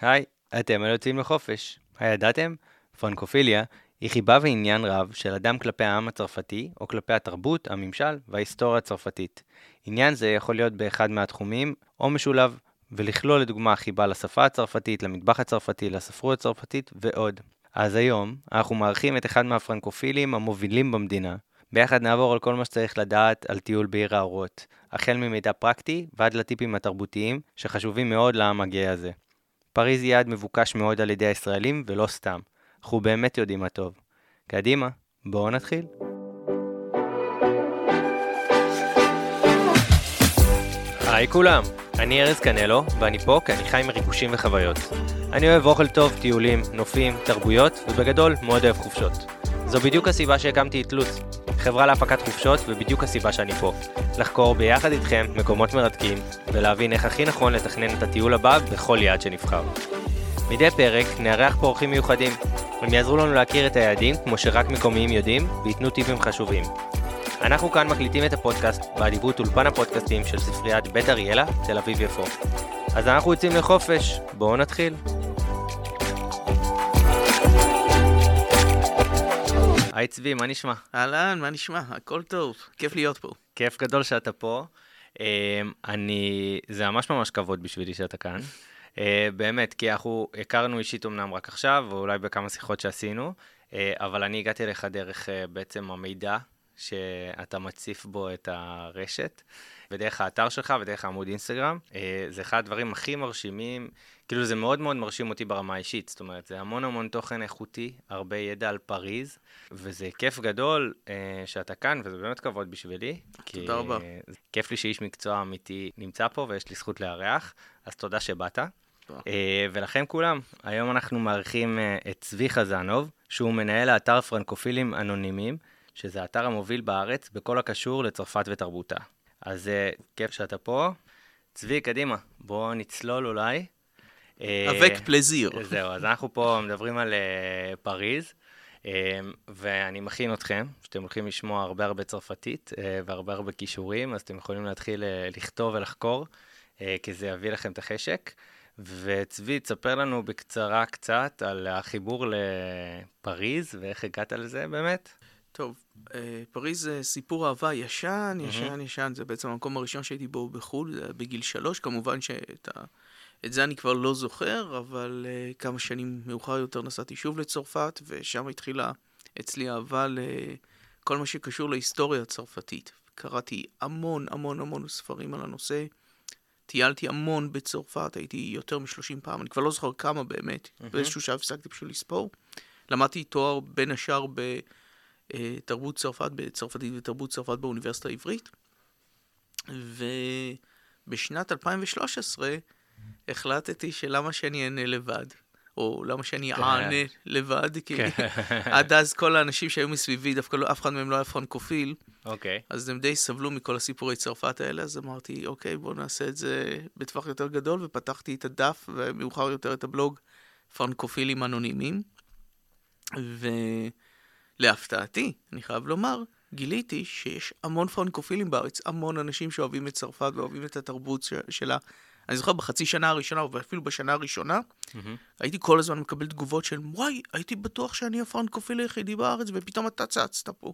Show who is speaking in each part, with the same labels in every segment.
Speaker 1: היי, אתם על יוצאים לחופש. הידעתם? פרנקופיליה היא חיבה ועניין רב של אדם כלפי העם הצרפתי, או כלפי התרבות, הממשל וההיסטוריה הצרפתית. עניין זה יכול להיות באחד מהתחומים, או משולב, ולכלול לדוגמה חיבה לשפה הצרפתית, למטבח הצרפתי, לספרות הצרפתית ועוד. אז היום אנחנו מארחים את אחד מהפרנקופילים המובילים במדינה. ביחד נעבור על כל מה שצריך לדעת על טיול בעיר האורות, החל ממידע פרקטי ועד לטיפים התרבותיים שחשובים מאוד לעם הגאה הזה. פריז היא יעד מבוקש מאוד על ידי הישראלים ולא סתם. אנחנו באמת יודעים מה טוב. קדימה, בואו נתחיל. היי כולם, אני ארז קנלו, ואני פה כי אני חי מריגושים וחוויות. אני אוהב אוכל טוב, טיולים, נופים, תרבויות, ובגדול מאוד אוהב חופשות. זו בדיוק הסיבה שהקמתי את לוץ, חברה להפקת חופשות, ובדיוק הסיבה שאני פה. לחקור ביחד איתכם מקומות מרתקים, ולהבין איך הכי נכון לתכנן את הטיול הבא בכל יעד שנבחר. מדי פרק נארח פה אורחים מיוחדים. הם יעזרו לנו להכיר את היעדים כמו שרק מקומיים יודעים, וייתנו טיפים חשובים. אנחנו כאן מקליטים את הפודקאסט באדיבות אולפן הפודקאסטים של ספריית בית אריאלה, תל אביב יפו. אז אנחנו יוצאים לחופש, בואו נתחיל. היי צבי, מה נשמע?
Speaker 2: אהלן, מה נשמע? הכל טוב, כיף להיות פה.
Speaker 1: כיף גדול שאתה פה. אמ, אני, זה ממש ממש כבוד בשבילי שאתה כאן. אה, באמת, כי אנחנו הכרנו אישית אמנם רק עכשיו, ואולי בכמה שיחות שעשינו, אה, אבל אני הגעתי אליך דרך אה, בעצם המידע שאתה מציף בו את הרשת, ודרך האתר שלך ודרך העמוד אינסטגרם. זה אחד הדברים הכי מרשימים, כאילו זה מאוד מאוד מרשים אותי ברמה האישית, זאת אומרת, זה המון המון תוכן איכותי, הרבה ידע על פריז, וזה כיף גדול שאתה כאן, וזה באמת כבוד בשבילי.
Speaker 2: תודה רבה.
Speaker 1: כיף לי שאיש מקצוע אמיתי נמצא פה ויש לי זכות לארח, אז תודה שבאת. אה, ולכן כולם, היום אנחנו מארחים אה, את צבי חזנוב, שהוא מנהל האתר פרנקופילים אנונימיים, שזה האתר המוביל בארץ בכל הקשור לצרפת ותרבותה. אז אה, כיף שאתה פה. צבי, קדימה, בוא נצלול אולי.
Speaker 2: אבק פלזיר.
Speaker 1: זהו, אז אנחנו פה מדברים על פריז, ואני מכין אתכם, שאתם הולכים לשמוע הרבה הרבה צרפתית והרבה הרבה כישורים, אז אתם יכולים להתחיל לכתוב ולחקור, כי זה יביא לכם את החשק. וצבי, תספר לנו בקצרה קצת על החיבור לפריז ואיך הגעת לזה באמת.
Speaker 2: טוב, אה, פריז זה סיפור אהבה ישן, ישן. ישן, זה בעצם המקום הראשון שהייתי בו בחו"ל, זה בגיל שלוש, כמובן שאת ה... את זה אני כבר לא זוכר, אבל uh, כמה שנים מאוחר יותר נסעתי שוב לצרפת, ושם התחילה אצלי אהבה לכל מה שקשור להיסטוריה הצרפתית. קראתי המון המון המון ספרים על הנושא. טיילתי המון בצרפת, הייתי יותר מ-30 פעם, אני כבר לא זוכר כמה באמת, mm-hmm. באיזשהו שעה הפסקתי בשביל לספור. למדתי תואר בין השאר בתרבות צרפת, בצרפתית ותרבות צרפת באוניברסיטה העברית. ובשנת 2013 החלטתי שלמה שאני אענה לבד. או למה שאני כן. אענה לבד, כי כן. עד אז כל האנשים שהיו מסביבי, דווקא לא, אף אחד מהם לא היה פרנקופיל.
Speaker 1: אוקיי.
Speaker 2: אז הם די סבלו מכל הסיפורי צרפת האלה, אז אמרתי, אוקיי, בואו נעשה את זה בטווח יותר גדול, ופתחתי את הדף, ומאוחר יותר את הבלוג פרנקופילים אנונימיים. ולהפתעתי, אני חייב לומר, גיליתי שיש המון פרנקופילים בארץ, המון אנשים שאוהבים את צרפת ואוהבים את התרבות שלה. אני זוכר בחצי שנה הראשונה, ואפילו בשנה הראשונה, mm-hmm. הייתי כל הזמן מקבל תגובות של, וואי, הייתי בטוח שאני הפרנקופיל היחידי בארץ, ופתאום אתה צצת פה.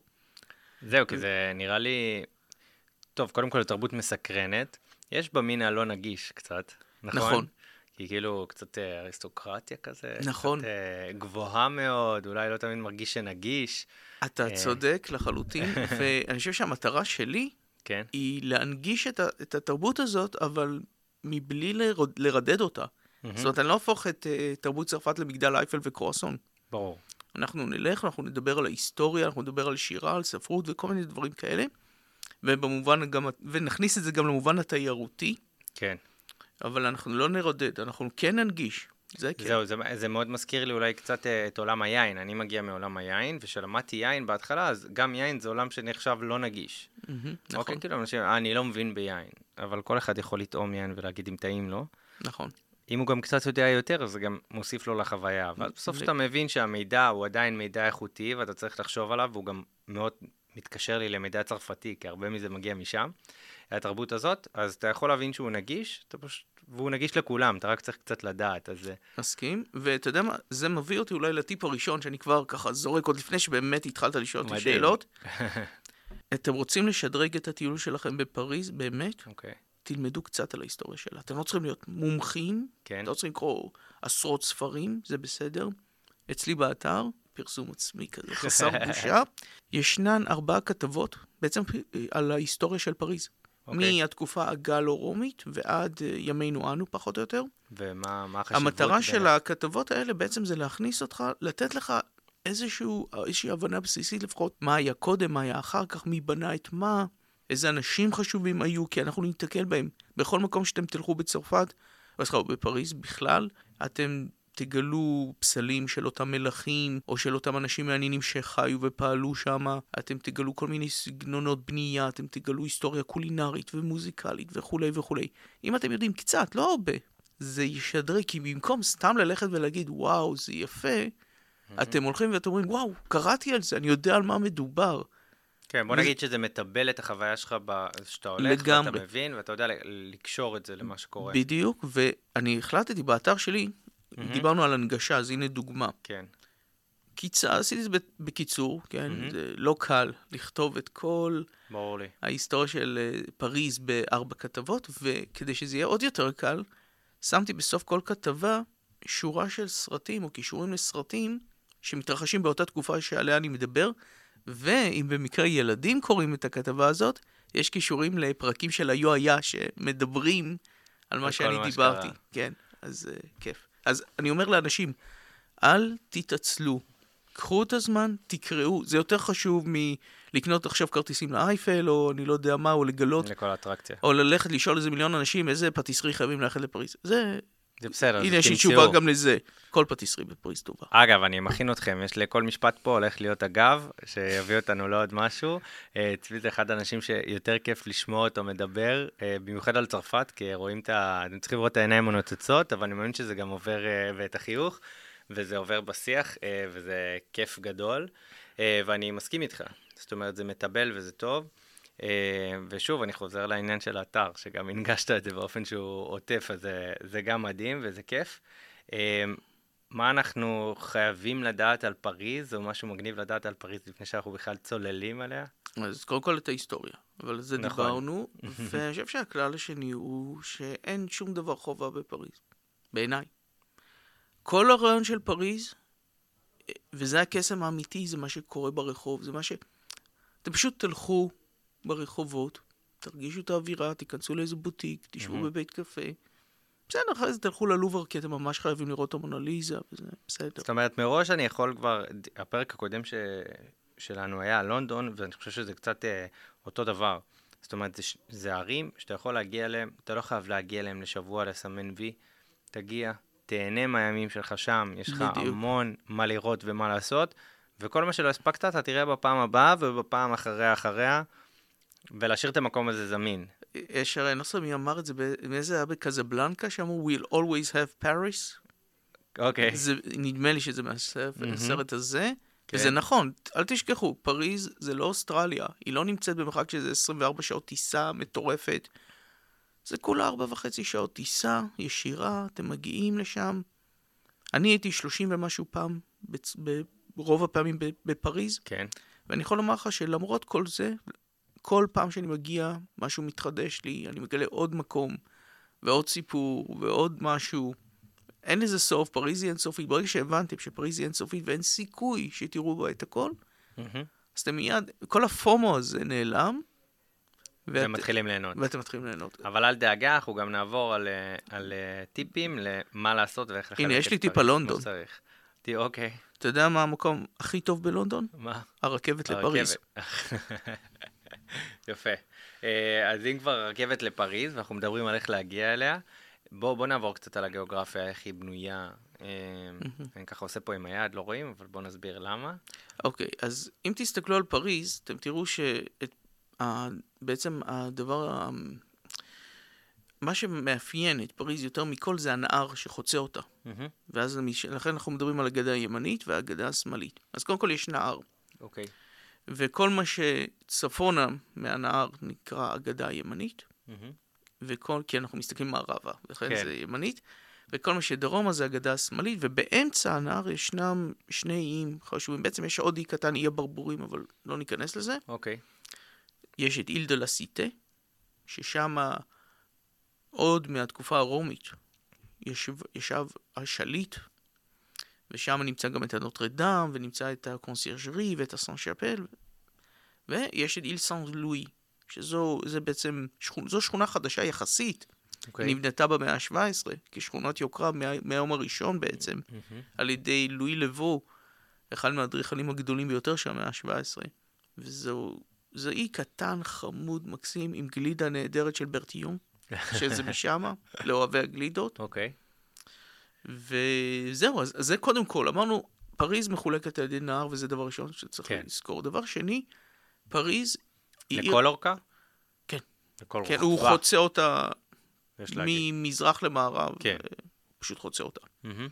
Speaker 1: זהו, כי זה נראה לי... טוב, קודם כל, תרבות מסקרנת. יש בה מין הלא נגיש קצת, נכון? נכון. כי כאילו קצת אה, אריסטוקרטיה כזה.
Speaker 2: נכון.
Speaker 1: קצת אה, גבוהה מאוד, אולי לא תמיד מרגיש שנגיש.
Speaker 2: אתה אה... צודק לחלוטין, ואני חושב שהמטרה שלי
Speaker 1: כן.
Speaker 2: היא להנגיש את, את התרבות הזאת, אבל מבלי לרד, לרדד אותה. Mm-hmm. זאת אומרת, אני לא אהפוך את uh, תרבות צרפת למגדל אייפל וקרואסון.
Speaker 1: ברור.
Speaker 2: אנחנו נלך, אנחנו נדבר על ההיסטוריה, אנחנו נדבר על שירה, על ספרות וכל מיני דברים כאלה, ובמובן גם, ונכניס את זה גם למובן התיירותי.
Speaker 1: כן.
Speaker 2: אבל אנחנו לא נרדד, אנחנו כן ננגיש. זה כן.
Speaker 1: זהו, זה, זה מאוד מזכיר לי אולי קצת אה, את עולם היין. אני מגיע מעולם היין, וכשלמדתי יין בהתחלה, אז גם יין זה עולם שנחשב לא נגיש.
Speaker 2: Mm-hmm, נכון.
Speaker 1: אוקיי, כאילו, אנשים, אה, אני לא מבין ביין, אבל כל אחד יכול לטעום יין ולהגיד אם טעים לו.
Speaker 2: נכון.
Speaker 1: אם הוא גם קצת יודע יותר, אז זה גם מוסיף לו לחוויה. אבל בסוף כשאתה מבין שהמידע הוא עדיין מידע איכותי, ואתה צריך לחשוב עליו, והוא גם מאוד מתקשר לי למידע צרפתי, כי הרבה מזה מגיע משם, התרבות הזאת, אז אתה יכול להבין שהוא נגיש, אתה פשוט והוא נגיש לכולם, אתה רק צריך קצת לדעת, אז... אה,
Speaker 2: מסכים, ואתה יודע מה, זה מביא אותי אולי לטיפ הראשון, שאני כבר ככה זורק עוד לפני שבאמת התחלת לשאול אותי שאלות. אתם רוצים לשדרג את הטיול שלכם בפריז, באמת?
Speaker 1: אוקיי. Okay.
Speaker 2: תלמדו קצת על ההיסטוריה שלה. אתם לא צריכים להיות מומחים, כן. אתם לא צריכים לקרוא עשרות ספרים, זה בסדר. אצלי באתר, פרסום עצמי כזה, חסר בושה, ישנן ארבעה כתבות בעצם על ההיסטוריה של פריז. Okay. אוקיי. מהתקופה הגלו-רומית ועד אה, ימינו אנו, פחות או יותר.
Speaker 1: ומה החשיבות?
Speaker 2: המטרה בין... של הכתבות האלה בעצם זה להכניס אותך, לתת לך איזשהו, איזושהי הבנה בסיסית לפחות, מה היה קודם, מה היה אחר כך, מי בנה את מה, איזה אנשים חשובים היו, כי אנחנו ניתקל בהם. בכל מקום שאתם תלכו בצרפת, או סליחה, בפריז בכלל, אתם תגלו פסלים של אותם מלכים, או של אותם אנשים מעניינים שחיו ופעלו שם, אתם תגלו כל מיני סגנונות בנייה, אתם תגלו היסטוריה קולינרית ומוזיקלית וכולי וכולי. אם אתם יודעים קצת, לא הרבה, זה ישדרג, כי במקום סתם ללכת ולהגיד, וואו, זה יפה, mm-hmm. אתם הולכים ואתם אומרים, וואו, קראתי על זה, אני יודע על מה מדובר.
Speaker 1: כן, בוא נגיד שזה מטבל את החוויה שלך שאתה הולך, לגמרי. ואתה מבין, ואתה יודע לקשור את זה למה שקורה.
Speaker 2: בדיוק, ואני החלטתי באתר שלי, mm-hmm. דיברנו על הנגשה, אז הנה דוגמה.
Speaker 1: כן.
Speaker 2: קיצר, עשיתי את זה בקיצור, כן? Mm-hmm. זה לא קל לכתוב את כל ההיסטוריה של אה, פריז בארבע כתבות, וכדי שזה יהיה עוד יותר קל, שמתי בסוף כל כתבה שורה של סרטים או קישורים לסרטים שמתרחשים באותה תקופה שעליה אני מדבר, ואם במקרה ילדים קוראים את הכתבה הזאת, יש קישורים לפרקים של היו היה שמדברים על מה שאני מה דיברתי. שקרה. כן, אז uh, כיף. אז אני אומר לאנשים, אל תתעצלו. קחו את הזמן, תקראו. זה יותר חשוב מלקנות עכשיו כרטיסים לאייפל, או אני לא יודע מה, או לגלות.
Speaker 1: לכל אטרקציה.
Speaker 2: או ללכת לשאול איזה מיליון אנשים איזה פטיסרי חייבים ללכת לפריז. זה
Speaker 1: זה בסדר,
Speaker 2: הנה, יש לי תשובה גם לזה. כל פטיסרי בפריז טובה.
Speaker 1: אגב, אני מכין אתכם, יש לכל משפט פה הולך להיות אגב, שיביא אותנו לעוד משהו. אה, צבי זה אחד האנשים שיותר כיף לשמוע אותו מדבר, אה, במיוחד על צרפת, כי רואים את ה... אתם צריכים לראות את העיניים הנוצצות, אבל אני מאמין שזה גם עובר, אה, ואת החיוך, וזה עובר בשיח, וזה כיף גדול, ואני מסכים איתך. זאת אומרת, זה מטבל וזה טוב. אה, ושוב, אני חוזר לעניין של האתר, שגם הנגשת את זה באופן שהוא עוטף, אז זה, זה גם מדהים וזה כיף. אה, מה אנחנו חייבים לדעת על פריז, או משהו מגניב לדעת על פריז לפני שאנחנו בכלל צוללים עליה?
Speaker 2: אז קודם כל את ההיסטוריה, אבל על זה נכון. דיברנו, ואני חושב שהכלל השני הוא שאין שום דבר חובה בפריז, בעיניי. כל הרעיון של פריז, וזה הקסם האמיתי, זה מה שקורה ברחוב, זה מה ש... אתם פשוט תלכו ברחובות, תרגישו את האווירה, תיכנסו לאיזה בוטיק, תשבו mm-hmm. בבית קפה. בסדר, אחרי זה תלכו ללובר, כי אתם ממש חייבים לראות את המונליזה, וזה בסדר.
Speaker 1: זאת אומרת, מראש אני יכול כבר, הפרק הקודם ש... שלנו היה על לונדון, ואני חושב שזה קצת אה, אותו דבר. זאת אומרת, זה, זה ערים שאתה יכול להגיע אליהם, אתה לא חייב להגיע אליהם לשבוע לסמן וי, תגיע, תהנה מהימים שלך שם, יש לך. המון מה לראות ומה לעשות, וכל מה שלא הספקת, אתה תראה בפעם הבאה ובפעם אחריה אחריה. ולהשאיר את המקום הזה זמין.
Speaker 2: יש הרי, אני לא זוכר מי אמר את זה, מאיזה היה בקזבלנקה, שאמרו We'll always have Paris.
Speaker 1: אוקיי. Okay.
Speaker 2: נדמה לי שזה מהסרט mm-hmm. הזה. כן. וזה נכון, אל תשכחו, פריז זה לא אוסטרליה, היא לא נמצאת במרחק של 24 שעות טיסה מטורפת. זה כולה 4 וחצי שעות טיסה ישירה, אתם מגיעים לשם. אני הייתי 30 ומשהו פעם. ברוב הפעמים בפריז.
Speaker 1: כן.
Speaker 2: ואני יכול לומר לך שלמרות כל זה, כל פעם שאני מגיע, משהו מתחדש לי, אני מגלה עוד מקום, ועוד סיפור, ועוד משהו. אין לזה סוף, פריז היא אינסופית. ברגע שהבנתם שפריז היא אינסופית ואין סיכוי שתראו בה את הכל, mm-hmm. אז אתם מיד, כל הפומו הזה נעלם.
Speaker 1: ואת, מתחילים ליהנות.
Speaker 2: ואתם מתחילים ליהנות.
Speaker 1: אבל אל דאגה, אנחנו גם נעבור על, אה, על uh, טיפים למה לעשות ואיך לחלק את
Speaker 2: הנה, יש לי טיפ על לונדון.
Speaker 1: אוקיי.
Speaker 2: אתה יודע מה המקום הכי טוב בלונדון?
Speaker 1: מה?
Speaker 2: הרכבת לפריז.
Speaker 1: יפה. אה, אז אם כבר רכבת לפריז, ואנחנו מדברים על איך להגיע אליה, בואו בוא נעבור קצת על הגיאוגרפיה, איך היא בנויה. אה, אני ככה עושה פה עם היד, לא רואים, אבל בואו נסביר למה.
Speaker 2: אוקיי, okay, אז אם תסתכלו על פריז, אתם תראו שבעצם הדבר, מה שמאפיין את פריז יותר מכל זה הנהר שחוצה אותה. ואז לכן אנחנו מדברים על הגדה הימנית והגדה השמאלית. אז קודם כל יש נהר.
Speaker 1: אוקיי. Okay.
Speaker 2: וכל מה שצפונה מהנהר נקרא הגדה הימנית, mm-hmm. וכל, כי אנחנו מסתכלים מערבה, לכן
Speaker 1: כן.
Speaker 2: זה ימנית, וכל מה שדרומה זה הגדה השמאלית, ובאמצע הנהר ישנם שני איים חשובים. בעצם יש עוד אי קטן, אי הברבורים, אבל לא ניכנס לזה.
Speaker 1: אוקיי.
Speaker 2: יש את איל דה לה סיטה, ששם עוד מהתקופה הרומית ישב, ישב השליט, ושם נמצא גם את הנוטרדם, ונמצא את הקונסיירג'רי ואת הסן שאפל, ויש את איל סן לואי, שזו בעצם, שכונה, זו שכונה חדשה יחסית,
Speaker 1: אוקיי.
Speaker 2: היא נבנתה במאה ה-17 כשכונת יוקרה מה, מהיום הראשון בעצם,
Speaker 1: מהמם.
Speaker 2: על ידי לואי לבו, אחד מהאדריכלים הגדולים ביותר של המאה ה-17. וזהו, זה אי קטן, חמוד, מקסים, עם גלידה נהדרת של ברטיון, שזה משמה, לאוהבי הגלידות.
Speaker 1: אוקיי.
Speaker 2: וזהו, אז זה קודם כל, אמרנו, פריז מחולקת על ידי נהר, וזה דבר ראשון שצריך
Speaker 1: כן.
Speaker 2: לזכור. דבר שני, פריז היא עיר...
Speaker 1: לכל אורכה?
Speaker 2: כן.
Speaker 1: לכל
Speaker 2: כן,
Speaker 1: רוחבה.
Speaker 2: הוא חוצה אותה. ממזרח למערב,
Speaker 1: כן.
Speaker 2: אה, פשוט חוצה אותה.
Speaker 1: מהמם.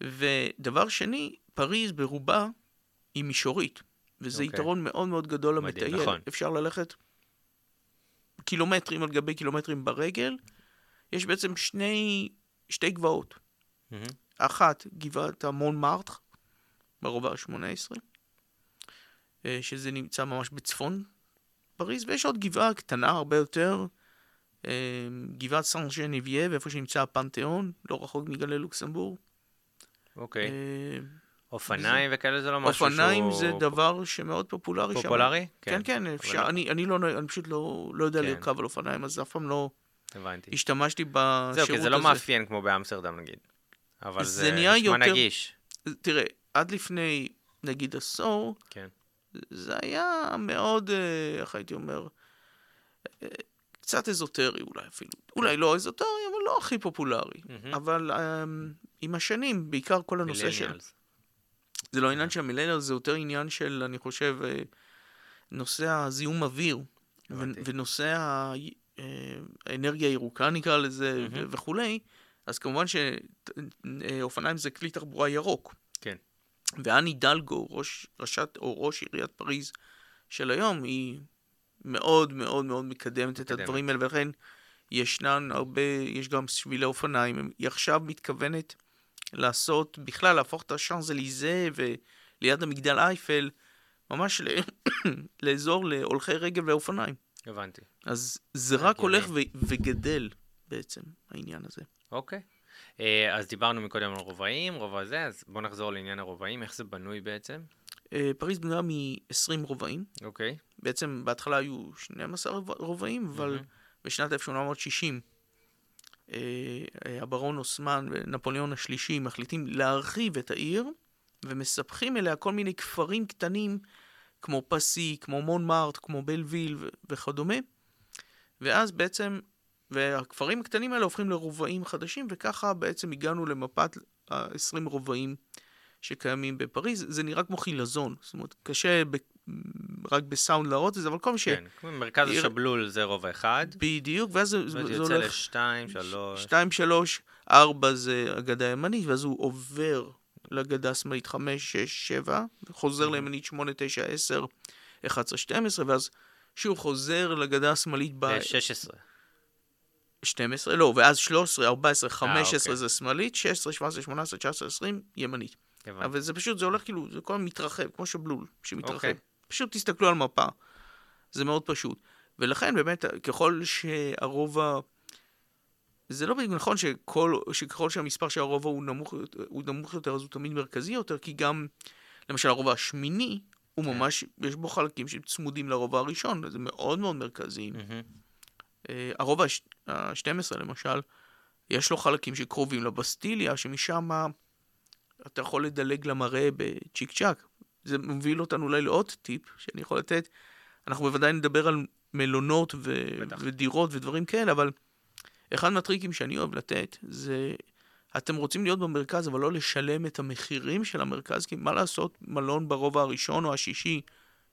Speaker 2: ודבר שני, פריז ברובה היא מישורית, וזה
Speaker 1: אוקיי.
Speaker 2: יתרון מאוד מאוד גדול למטייל.
Speaker 1: נכון.
Speaker 2: אפשר ללכת קילומטרים על גבי קילומטרים ברגל. יש בעצם שני, שתי גבעות.
Speaker 1: מהמם.
Speaker 2: אחת, גבעת המון מארט, ברובע ה-18, שזה נמצא ממש בצפון פריז, ויש עוד גבעה קטנה הרבה יותר, אה, גבעת סן ז'נביה, ואיפה שנמצא הפנתיאון, לא רחוק מגלי לוקסמבורג.
Speaker 1: אוקיי.
Speaker 2: אה,
Speaker 1: אופניים וכאלה זה לא משהו שהוא...
Speaker 2: אופניים זה דבר שמאוד פופולרי שם.
Speaker 1: פופולרי?
Speaker 2: כן, כן, אפשר, אני, אני, לא, אני פשוט לא, לא יודע
Speaker 1: כן.
Speaker 2: לרכב על אופניים, אז אף פעם לא
Speaker 1: הבנתי.
Speaker 2: השתמשתי בשירות
Speaker 1: זהו,
Speaker 2: הזה.
Speaker 1: כי זה לא מאפיין כמו באמסטרדם נגיד. אבל
Speaker 2: זה
Speaker 1: זה נשמע
Speaker 2: יותר-
Speaker 1: נגיש.
Speaker 2: תראה, עד לפני, נגיד, עשור,
Speaker 1: כן.
Speaker 2: זה היה מאוד, אה, איך הייתי אומר, אה, קצת אזוטרי אולי אפילו. אולי לא אזוטרי, אבל לא הכי פופולרי.
Speaker 1: מהמם.
Speaker 2: אבל אה, עם השנים, בעיקר כל הנושא של... זה לא עניין של המילניאל, זה יותר עניין של, אני חושב, נושא הזיהום אוויר. ונושא האנרגיה הירוקה נקרא לזה, ו-
Speaker 1: מהמם.
Speaker 2: וכולי, אז כמובן שאופניים זה כלי תחבורה ירוק.
Speaker 1: כן.
Speaker 2: ואני דלגו, ראש, ראשת, או ראש עיריית פריז של היום, היא מאוד מאוד מאוד מקדמת את
Speaker 1: מקדמת.
Speaker 2: הדברים האלה, ולכן ישנן הרבה, יש גם שבילי אופניים. היא עכשיו מתכוונת לעשות, בכלל להפוך את השאנזליזה וליד המגדל אייפל, ממש ל... לאזור להולכי רגל ואופניים. רק אז זה רק. הולך ו... וגדל בעצם, העניין הזה.
Speaker 1: אוקיי. אה, אז דיברנו מקודם על רובעים, רובע זה, אז בואו נחזור לעניין הרובעים, איך זה בנוי בעצם?
Speaker 2: אה, פריז בנויה מ-20 רובעים.
Speaker 1: אוקיי.
Speaker 2: בעצם בהתחלה היו 12 רוב- רובעים, אבל
Speaker 1: מהמם.
Speaker 2: בשנת 1860 אה, אה, הברון אוסמן ונפוליאון השלישי מחליטים להרחיב את העיר, ומספחים אליה כל מיני כפרים קטנים, כמו פסי, כמו מונמארט, כמו בלוויל וכדומה. ואז בעצם, והכפרים הקטנים האלה הופכים לרובעים חדשים, וככה בעצם הגענו למפת ה-20 רובעים שקיימים בפריז. זה נראה כמו חילזון, זאת אומרת, קשה ב- רק בסאונד להראות את זה, אבל כל מי ש...
Speaker 1: כן, כמו מרכז
Speaker 2: עיר-
Speaker 1: השבלול זה רובע אחד,
Speaker 2: בדיוק, ואז זה, זה, זה
Speaker 1: יוצא
Speaker 2: הולך...
Speaker 1: לשתיים, שלוש,
Speaker 2: שתיים, שלוש, ארבע זה הגדה הימנית, ואז הוא עובר לגדה השמאלית חמש, שש, שבע, חוזר
Speaker 1: Mhm.
Speaker 2: לימנית שמונה, תשע, עשר, אחד עשרה, שתים עשרה, ואז שוב חוזר לגדה השמאלית ב...
Speaker 1: ב-16.
Speaker 2: 12, לא, ואז 13, 14, 15
Speaker 1: אוקיי.
Speaker 2: זה שמאלית, 16, 17, 18, 19, 20, ימנית.
Speaker 1: הבנתי.
Speaker 2: אבל זה פשוט, זה הולך כאילו, זה כל הזמן מתרחב, כמו שבלול שמתרחב.
Speaker 1: אוקיי.
Speaker 2: פשוט תסתכלו על מפה. זה מאוד פשוט. ולכן באמת, ככל שהרובע... זה לא בדיוק נכון שכל, שככל שהמספר של הרובע הוא נמוך, הוא נמוך יותר, אז הוא תמיד מרכזי יותר, כי גם, למשל, הרובע השמיני, הוא
Speaker 1: כן.
Speaker 2: ממש, יש בו חלקים שצמודים לרובע הראשון, זה מאוד מאוד מרכזי.
Speaker 1: מהמם.
Speaker 2: אה, הרובע ה-12 למשל, יש לו חלקים שקרובים לבסטיליה, שמשם אתה יכול לדלג למראה בצ'יק צ'אק. זה מוביל אותנו אולי לעוד טיפ שאני יכול לתת. אנחנו בוודאי נדבר על מלונות ו-
Speaker 1: בטח.
Speaker 2: ודירות ודברים כאלה, אבל אחד מהטריקים שאני אוהב לתת זה, אתם רוצים להיות במרכז, אבל לא לשלם את המחירים של המרכז, כי מה לעשות, מלון ברובע הראשון או השישי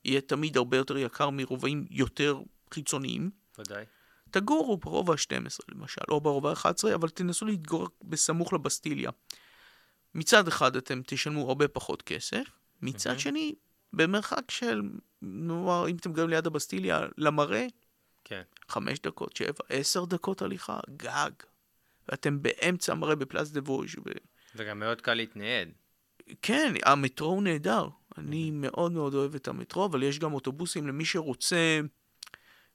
Speaker 2: יהיה תמיד הרבה יותר יקר מרובעים יותר חיצוניים.
Speaker 1: ודאי.
Speaker 2: תגורו ברובע ה-12 למשל, או ברובע ה-11, אבל תנסו להתגורר בסמוך לבסטיליה. מצד אחד אתם תשלמו הרבה פחות כסף, מצד
Speaker 1: מהמם.
Speaker 2: שני, במרחק של, נאמר, אם אתם גרים ליד הבסטיליה, למראה,
Speaker 1: כן.
Speaker 2: חמש דקות, שבע, עשר דקות הליכה, גג. ואתם באמצע מראה בפלאס דה ווז'. ו...
Speaker 1: וגם מאוד קל להתנייד.
Speaker 2: כן, המטרו הוא נהדר. אני מאוד מאוד אוהב את המטרו, אבל יש גם אוטובוסים למי שרוצה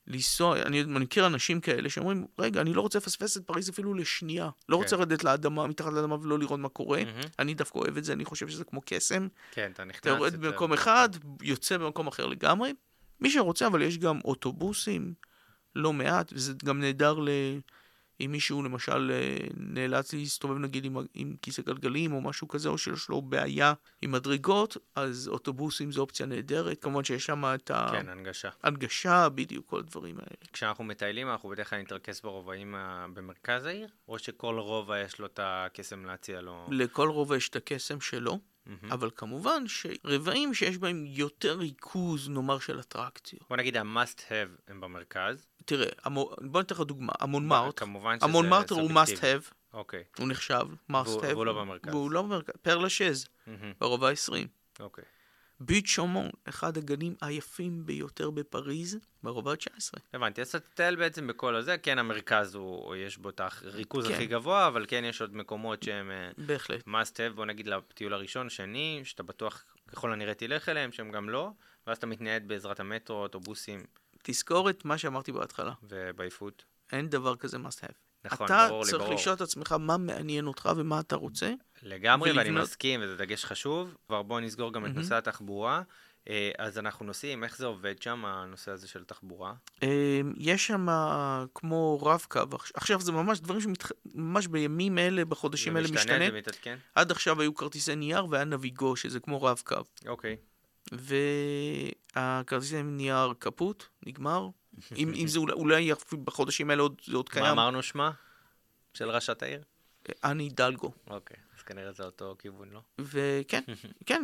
Speaker 2: לנסוע. אני מכיר אנשים כאלה שאומרים, רגע, אני לא רוצה לפספס את פריז אפילו לשנייה. לא
Speaker 1: כן.
Speaker 2: רוצה לרדת לאדמה, מתחת לאדמה ולא לראות מה קורה.
Speaker 1: מהמם.
Speaker 2: אני דווקא אוהב את זה, אני חושב שזה כמו קסם.
Speaker 1: כן, אתה נכנס...
Speaker 2: אתה יורד במקום אחד, יוצא במקום אחר לגמרי. מי שרוצה, אבל יש גם אוטובוסים, לא מעט, וזה גם נהדר ל... אם מישהו למשל אה, נאלץ להסתובב נגיד עם, ה- עם כיסא גלגלים או משהו כזה, או שיש לו בעיה עם מדרגות, אז אוטובוסים זו אופציה נהדרת. כמובן שיש שם את
Speaker 1: כן, הנגשה.
Speaker 2: ההנגשה, בדיוק, כל הדברים האלה.
Speaker 1: כשאנחנו מטיילים, אנחנו בדרך כלל נתרכז ברובעים ה- במרכז העיר, או שכל רובע יש לו את הקסם להציע לו?
Speaker 2: לכל רובע יש את הקסם שלו,
Speaker 1: מהמם.
Speaker 2: אבל כמובן שרבעים שיש בהם יותר ריכוז, נאמר, של אטרקציות.
Speaker 1: בוא נגיד ה-must have הם במרכז.
Speaker 2: תראה, המו- בוא ניתן לך דוגמה, המונמרט,
Speaker 1: כמובן שזה
Speaker 2: המונמרטר הוא must have,
Speaker 1: אוקיי,
Speaker 2: הוא נחשב must
Speaker 1: והוא-
Speaker 2: have,
Speaker 1: והוא לא במרכז.
Speaker 2: והוא לא במרכז, פר לשז,
Speaker 1: מהמם.
Speaker 2: ברובע ה-20.
Speaker 1: אוקיי.
Speaker 2: ביט שומון, אחד הגנים היפים ביותר בפריז, ברובע ה-19.
Speaker 1: הבנתי, אז אתה תטייל בעצם בכל הזה, כן המרכז הוא, יש בו את הריכוז
Speaker 2: כן.
Speaker 1: הכי גבוה, אבל כן יש עוד מקומות שהם אה,
Speaker 2: בהחלט.
Speaker 1: must have, בוא נגיד לטיול הראשון, שני, שאתה בטוח ככל הנראה תלך אליהם, שהם גם לא, ואז אתה מתנייד בעזרת המטרו, אוטובוסים
Speaker 2: תזכור את מה שאמרתי בהתחלה,
Speaker 1: ובעייפות.
Speaker 2: אין דבר כזה must have.
Speaker 1: נכון,
Speaker 2: אתה
Speaker 1: ברור לי,
Speaker 2: צריך
Speaker 1: ברור.
Speaker 2: לשאול את עצמך מה מעניין אותך ומה אתה רוצה.
Speaker 1: לגמרי, ואני
Speaker 2: ולבנות-
Speaker 1: מסכים, וזה דגש חשוב. כבר בואו נסגור גם את
Speaker 2: מהמם.
Speaker 1: נושא התחבורה. אה, אז אנחנו נוסעים, איך זה עובד שם, הנושא הזה של תחבורה?
Speaker 2: אמ, יש שם כמו רב-קו, עכש- עכשיו זה ממש דברים שממש בימים אלה, בחודשים האלה
Speaker 1: זה
Speaker 2: משתנה.
Speaker 1: זה מתעדכן?
Speaker 2: עד עכשיו היו כרטיסי נייר והיה נביגו, שזה כמו רב-קו.
Speaker 1: אוקיי.
Speaker 2: והכרטיסי נייר קפוט, נגמר. אם, אם זה אולי, אולי בחודשים האלה עוד, זה עוד
Speaker 1: מה
Speaker 2: קיים.
Speaker 1: אמרנו שמה? של ראשת העיר?
Speaker 2: אני דלגו.
Speaker 1: אוקיי, אז כנראה זה אותו כיוון, לא?
Speaker 2: וכן, כן,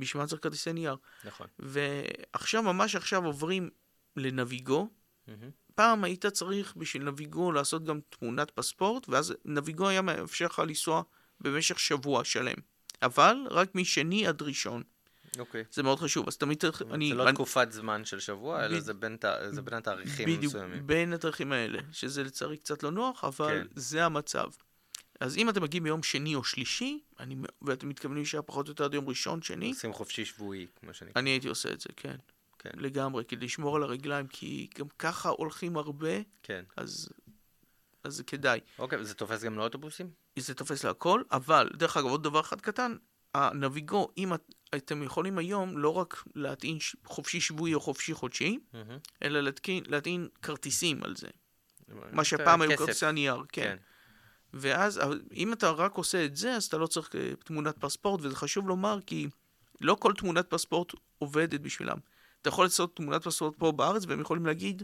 Speaker 2: בשביל מה צריך כרטיסי נייר.
Speaker 1: נכון.
Speaker 2: ועכשיו, ממש עכשיו עוברים לנביגו. פעם היית צריך בשביל נביגו לעשות גם תמונת פספורט, ואז נביגו היה מאפשר לך לנסוע במשך שבוע שלם. אבל רק משני עד ראשון.
Speaker 1: אוקיי.
Speaker 2: זה מאוד חשוב, אז תמיד צריך... אני,
Speaker 1: זה לא
Speaker 2: אני,
Speaker 1: תקופת זמן של שבוע, אלא
Speaker 2: בד-
Speaker 1: זה בין ת- זה בין התאריכים
Speaker 2: בדיוק,
Speaker 1: מסוימים.
Speaker 2: בין התאריכים האלה, שזה לצערי קצת לא נוח, אבל
Speaker 1: כן.
Speaker 2: זה המצב. אז אם אתם מגיעים ביום שני או שלישי, אני, ואתם מתכוונים להישאר פחות או יותר עד יום ראשון, שני,
Speaker 1: עושים חופשי שבועי, כמו שנקרא.
Speaker 2: אני הייתי עושה את זה, כן.
Speaker 1: כן.
Speaker 2: לגמרי, כדי לשמור על הרגליים, כי גם ככה הולכים הרבה,
Speaker 1: כן.
Speaker 2: אז, אז זה כדאי.
Speaker 1: אוקיי, וזה תופס גם לאוטובוסים?
Speaker 2: זה תופס להכל, אבל, דרך אגב, עוד דבר אחד קטן, הנביגו, אם אתם יכולים היום לא רק להטעין חופשי שבועי או חופשי חודשי,
Speaker 1: מהמם.
Speaker 2: אלא להטעין, להטעין כרטיסים על זה. מה שפעם היו. כרטיסי הנייר, כן.
Speaker 1: כן.
Speaker 2: ואז, אם אתה רק עושה את זה, אז אתה לא צריך אה, תמונת פספורט, וזה חשוב לומר, כי לא כל תמונת פספורט עובדת בשבילם. אתה יכול לעשות תמונת פספורט פה בארץ, והם יכולים להגיד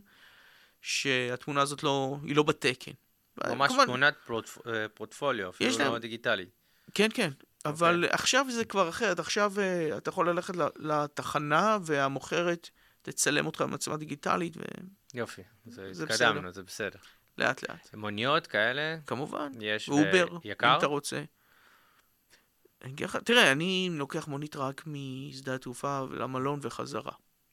Speaker 2: שהתמונה הזאת לא, היא לא בתקן.
Speaker 1: ממש
Speaker 2: כמובן,
Speaker 1: תמונת פרוטפ- אה, פורטפוליו, אפילו
Speaker 2: להם-
Speaker 1: לא דיגיטלי.
Speaker 2: כן, כן.
Speaker 1: אוקיי.
Speaker 2: אבל עכשיו זה כבר אחרת. עכשיו אה, אתה יכול ללכת לתחנה, והמוכרת תצלם אותך במצלמה דיגיטלית,
Speaker 1: יופי, זה
Speaker 2: זה
Speaker 1: התקדמנו, זה בסדר.
Speaker 2: ולאט לאט.
Speaker 1: מוניות כאלה,
Speaker 2: כמובן.
Speaker 1: יש
Speaker 2: ואובר, אם
Speaker 1: יקר?
Speaker 2: אתה רוצה. תראה, אני לוקח מונית רק משדה התעופה למלון וחזרה.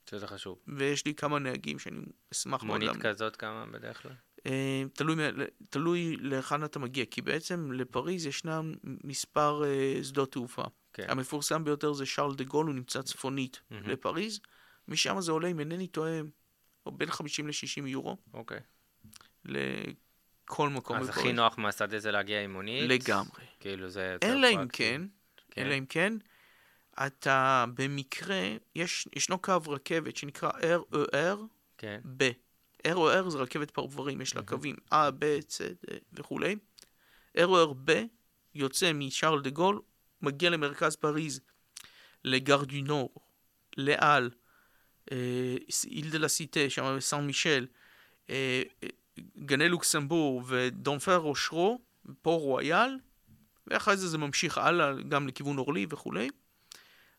Speaker 1: שזה חשוב.
Speaker 2: ויש לי כמה נהגים שאני אשמח מאוד
Speaker 1: מונית. כזאת כמה בדרך כלל?
Speaker 2: אה, תלוי, תלוי להיכן אתה מגיע, כי בעצם לפריז ישנם מספר אה, שדות תעופה.
Speaker 1: כן.
Speaker 2: המפורסם ביותר זה שרל דה גול, הוא נמצא צפונית
Speaker 1: מהמם.
Speaker 2: לפריז. משם זה עולה, אם אינני טועה, או בין 50 ל-60 יורו
Speaker 1: אוקיי.
Speaker 2: לכל מקום
Speaker 1: אז
Speaker 2: בפריז.
Speaker 1: הכי נוח מהשדה זה להגיע עם מונית?
Speaker 2: לגמרי.
Speaker 1: כאילו זה
Speaker 2: אלא אם. כן,
Speaker 1: כן.
Speaker 2: אלא אם כן, אתה במקרה, יש, ישנו קו רכבת שנקרא RER
Speaker 1: כן.
Speaker 2: ב. RER זה רכבת פרברים, יש לה קווים A, B, C D וכולי. ב יוצא משארל דה גול, מגיע למרכז פריז, לגר דו נור, לאל, אה, איל דה לה סיטה, שם בסן מישל, אה, אה, גני לוקסמבורג ודונפר אושרו, פה רויאל, ואחרי זה זה ממשיך הלאה גם לכיוון אורלי וכולי.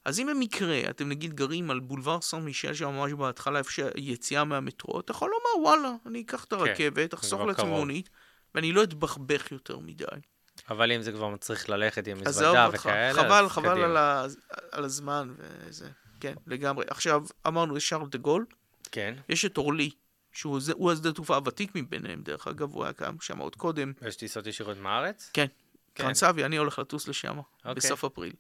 Speaker 2: אז אם במקרה אתם נגיד גרים על בולבר סן מישל שם ממש בהתחלה איפה שהיציאה מהמטרו, אתה יכול לומר וואלה, אני אקח את הרכבת, אחסוך
Speaker 1: כבר
Speaker 2: לעצמי. מונית, ואני לא אתבחבך יותר מדי.
Speaker 1: אבל אם זה כבר מצריך ללכת עם מזוודה וכאלה,
Speaker 2: חבל,
Speaker 1: אז
Speaker 2: חבל
Speaker 1: קדימה.
Speaker 2: על, ה, על הזמן וזה, כן, לגמרי. עכשיו, אמרנו, יש שרל דה גול,
Speaker 1: כן.
Speaker 2: יש את אורלי, שהוא זה- הוא השדה התעופה הוותיק מביניהם, דרך אגב, הוא היה קיים שם עוד קודם.
Speaker 1: ויש טיסות ישירות מהארץ?
Speaker 2: כן,
Speaker 1: כן.
Speaker 2: טרנסאבי, אני הולך לטוס לשם
Speaker 1: אוקיי.
Speaker 2: בסוף אפריל.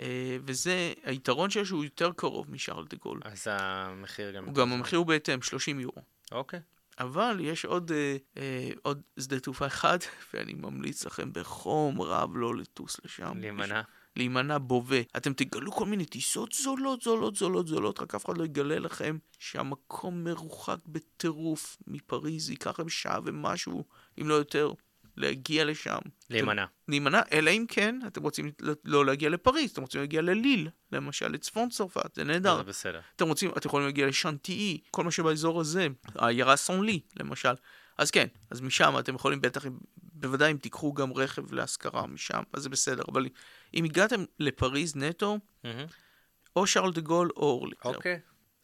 Speaker 2: אה, וזה, היתרון שיש הוא יותר קרוב משארל דה גול.
Speaker 1: אז המחיר גם...
Speaker 2: הוא גם המחיר הוא בהתאם, 30 יורו.
Speaker 1: אוקיי.
Speaker 2: אבל יש עוד, אה, אה, עוד שדה תעופה אחד, ואני ממליץ לכם בחום רב לא לטוס לשם.
Speaker 1: להימנע.
Speaker 2: להימנע בובה. אתם תגלו כל מיני טיסות זולות, זולות, זולות, זולות, רק אף אחד לא יגלה לכם שהמקום מרוחק בטירוף מפריז, ייקח לכם שעה ומשהו, אם לא יותר, להגיע לשם.
Speaker 1: להימנע.
Speaker 2: להימנע, אלא אם כן, אתם רוצים לא להגיע לפריז, אתם רוצים להגיע לליל, למשל לצפון צרפת, זה נהדר.
Speaker 1: זה בסדר.
Speaker 2: אתם רוצים, אתם יכולים להגיע לשנטיי, כל מה שבאזור הזה, העיירה סון-לי, למשל. אז כן, אז משם אתם יכולים בטח, בוודאי אם תיקחו גם רכב להשכרה משם, אז זה בסדר. אבל אם הגעתם לפריז נטו. או שרל דה גול או אורלי.
Speaker 1: אוקיי.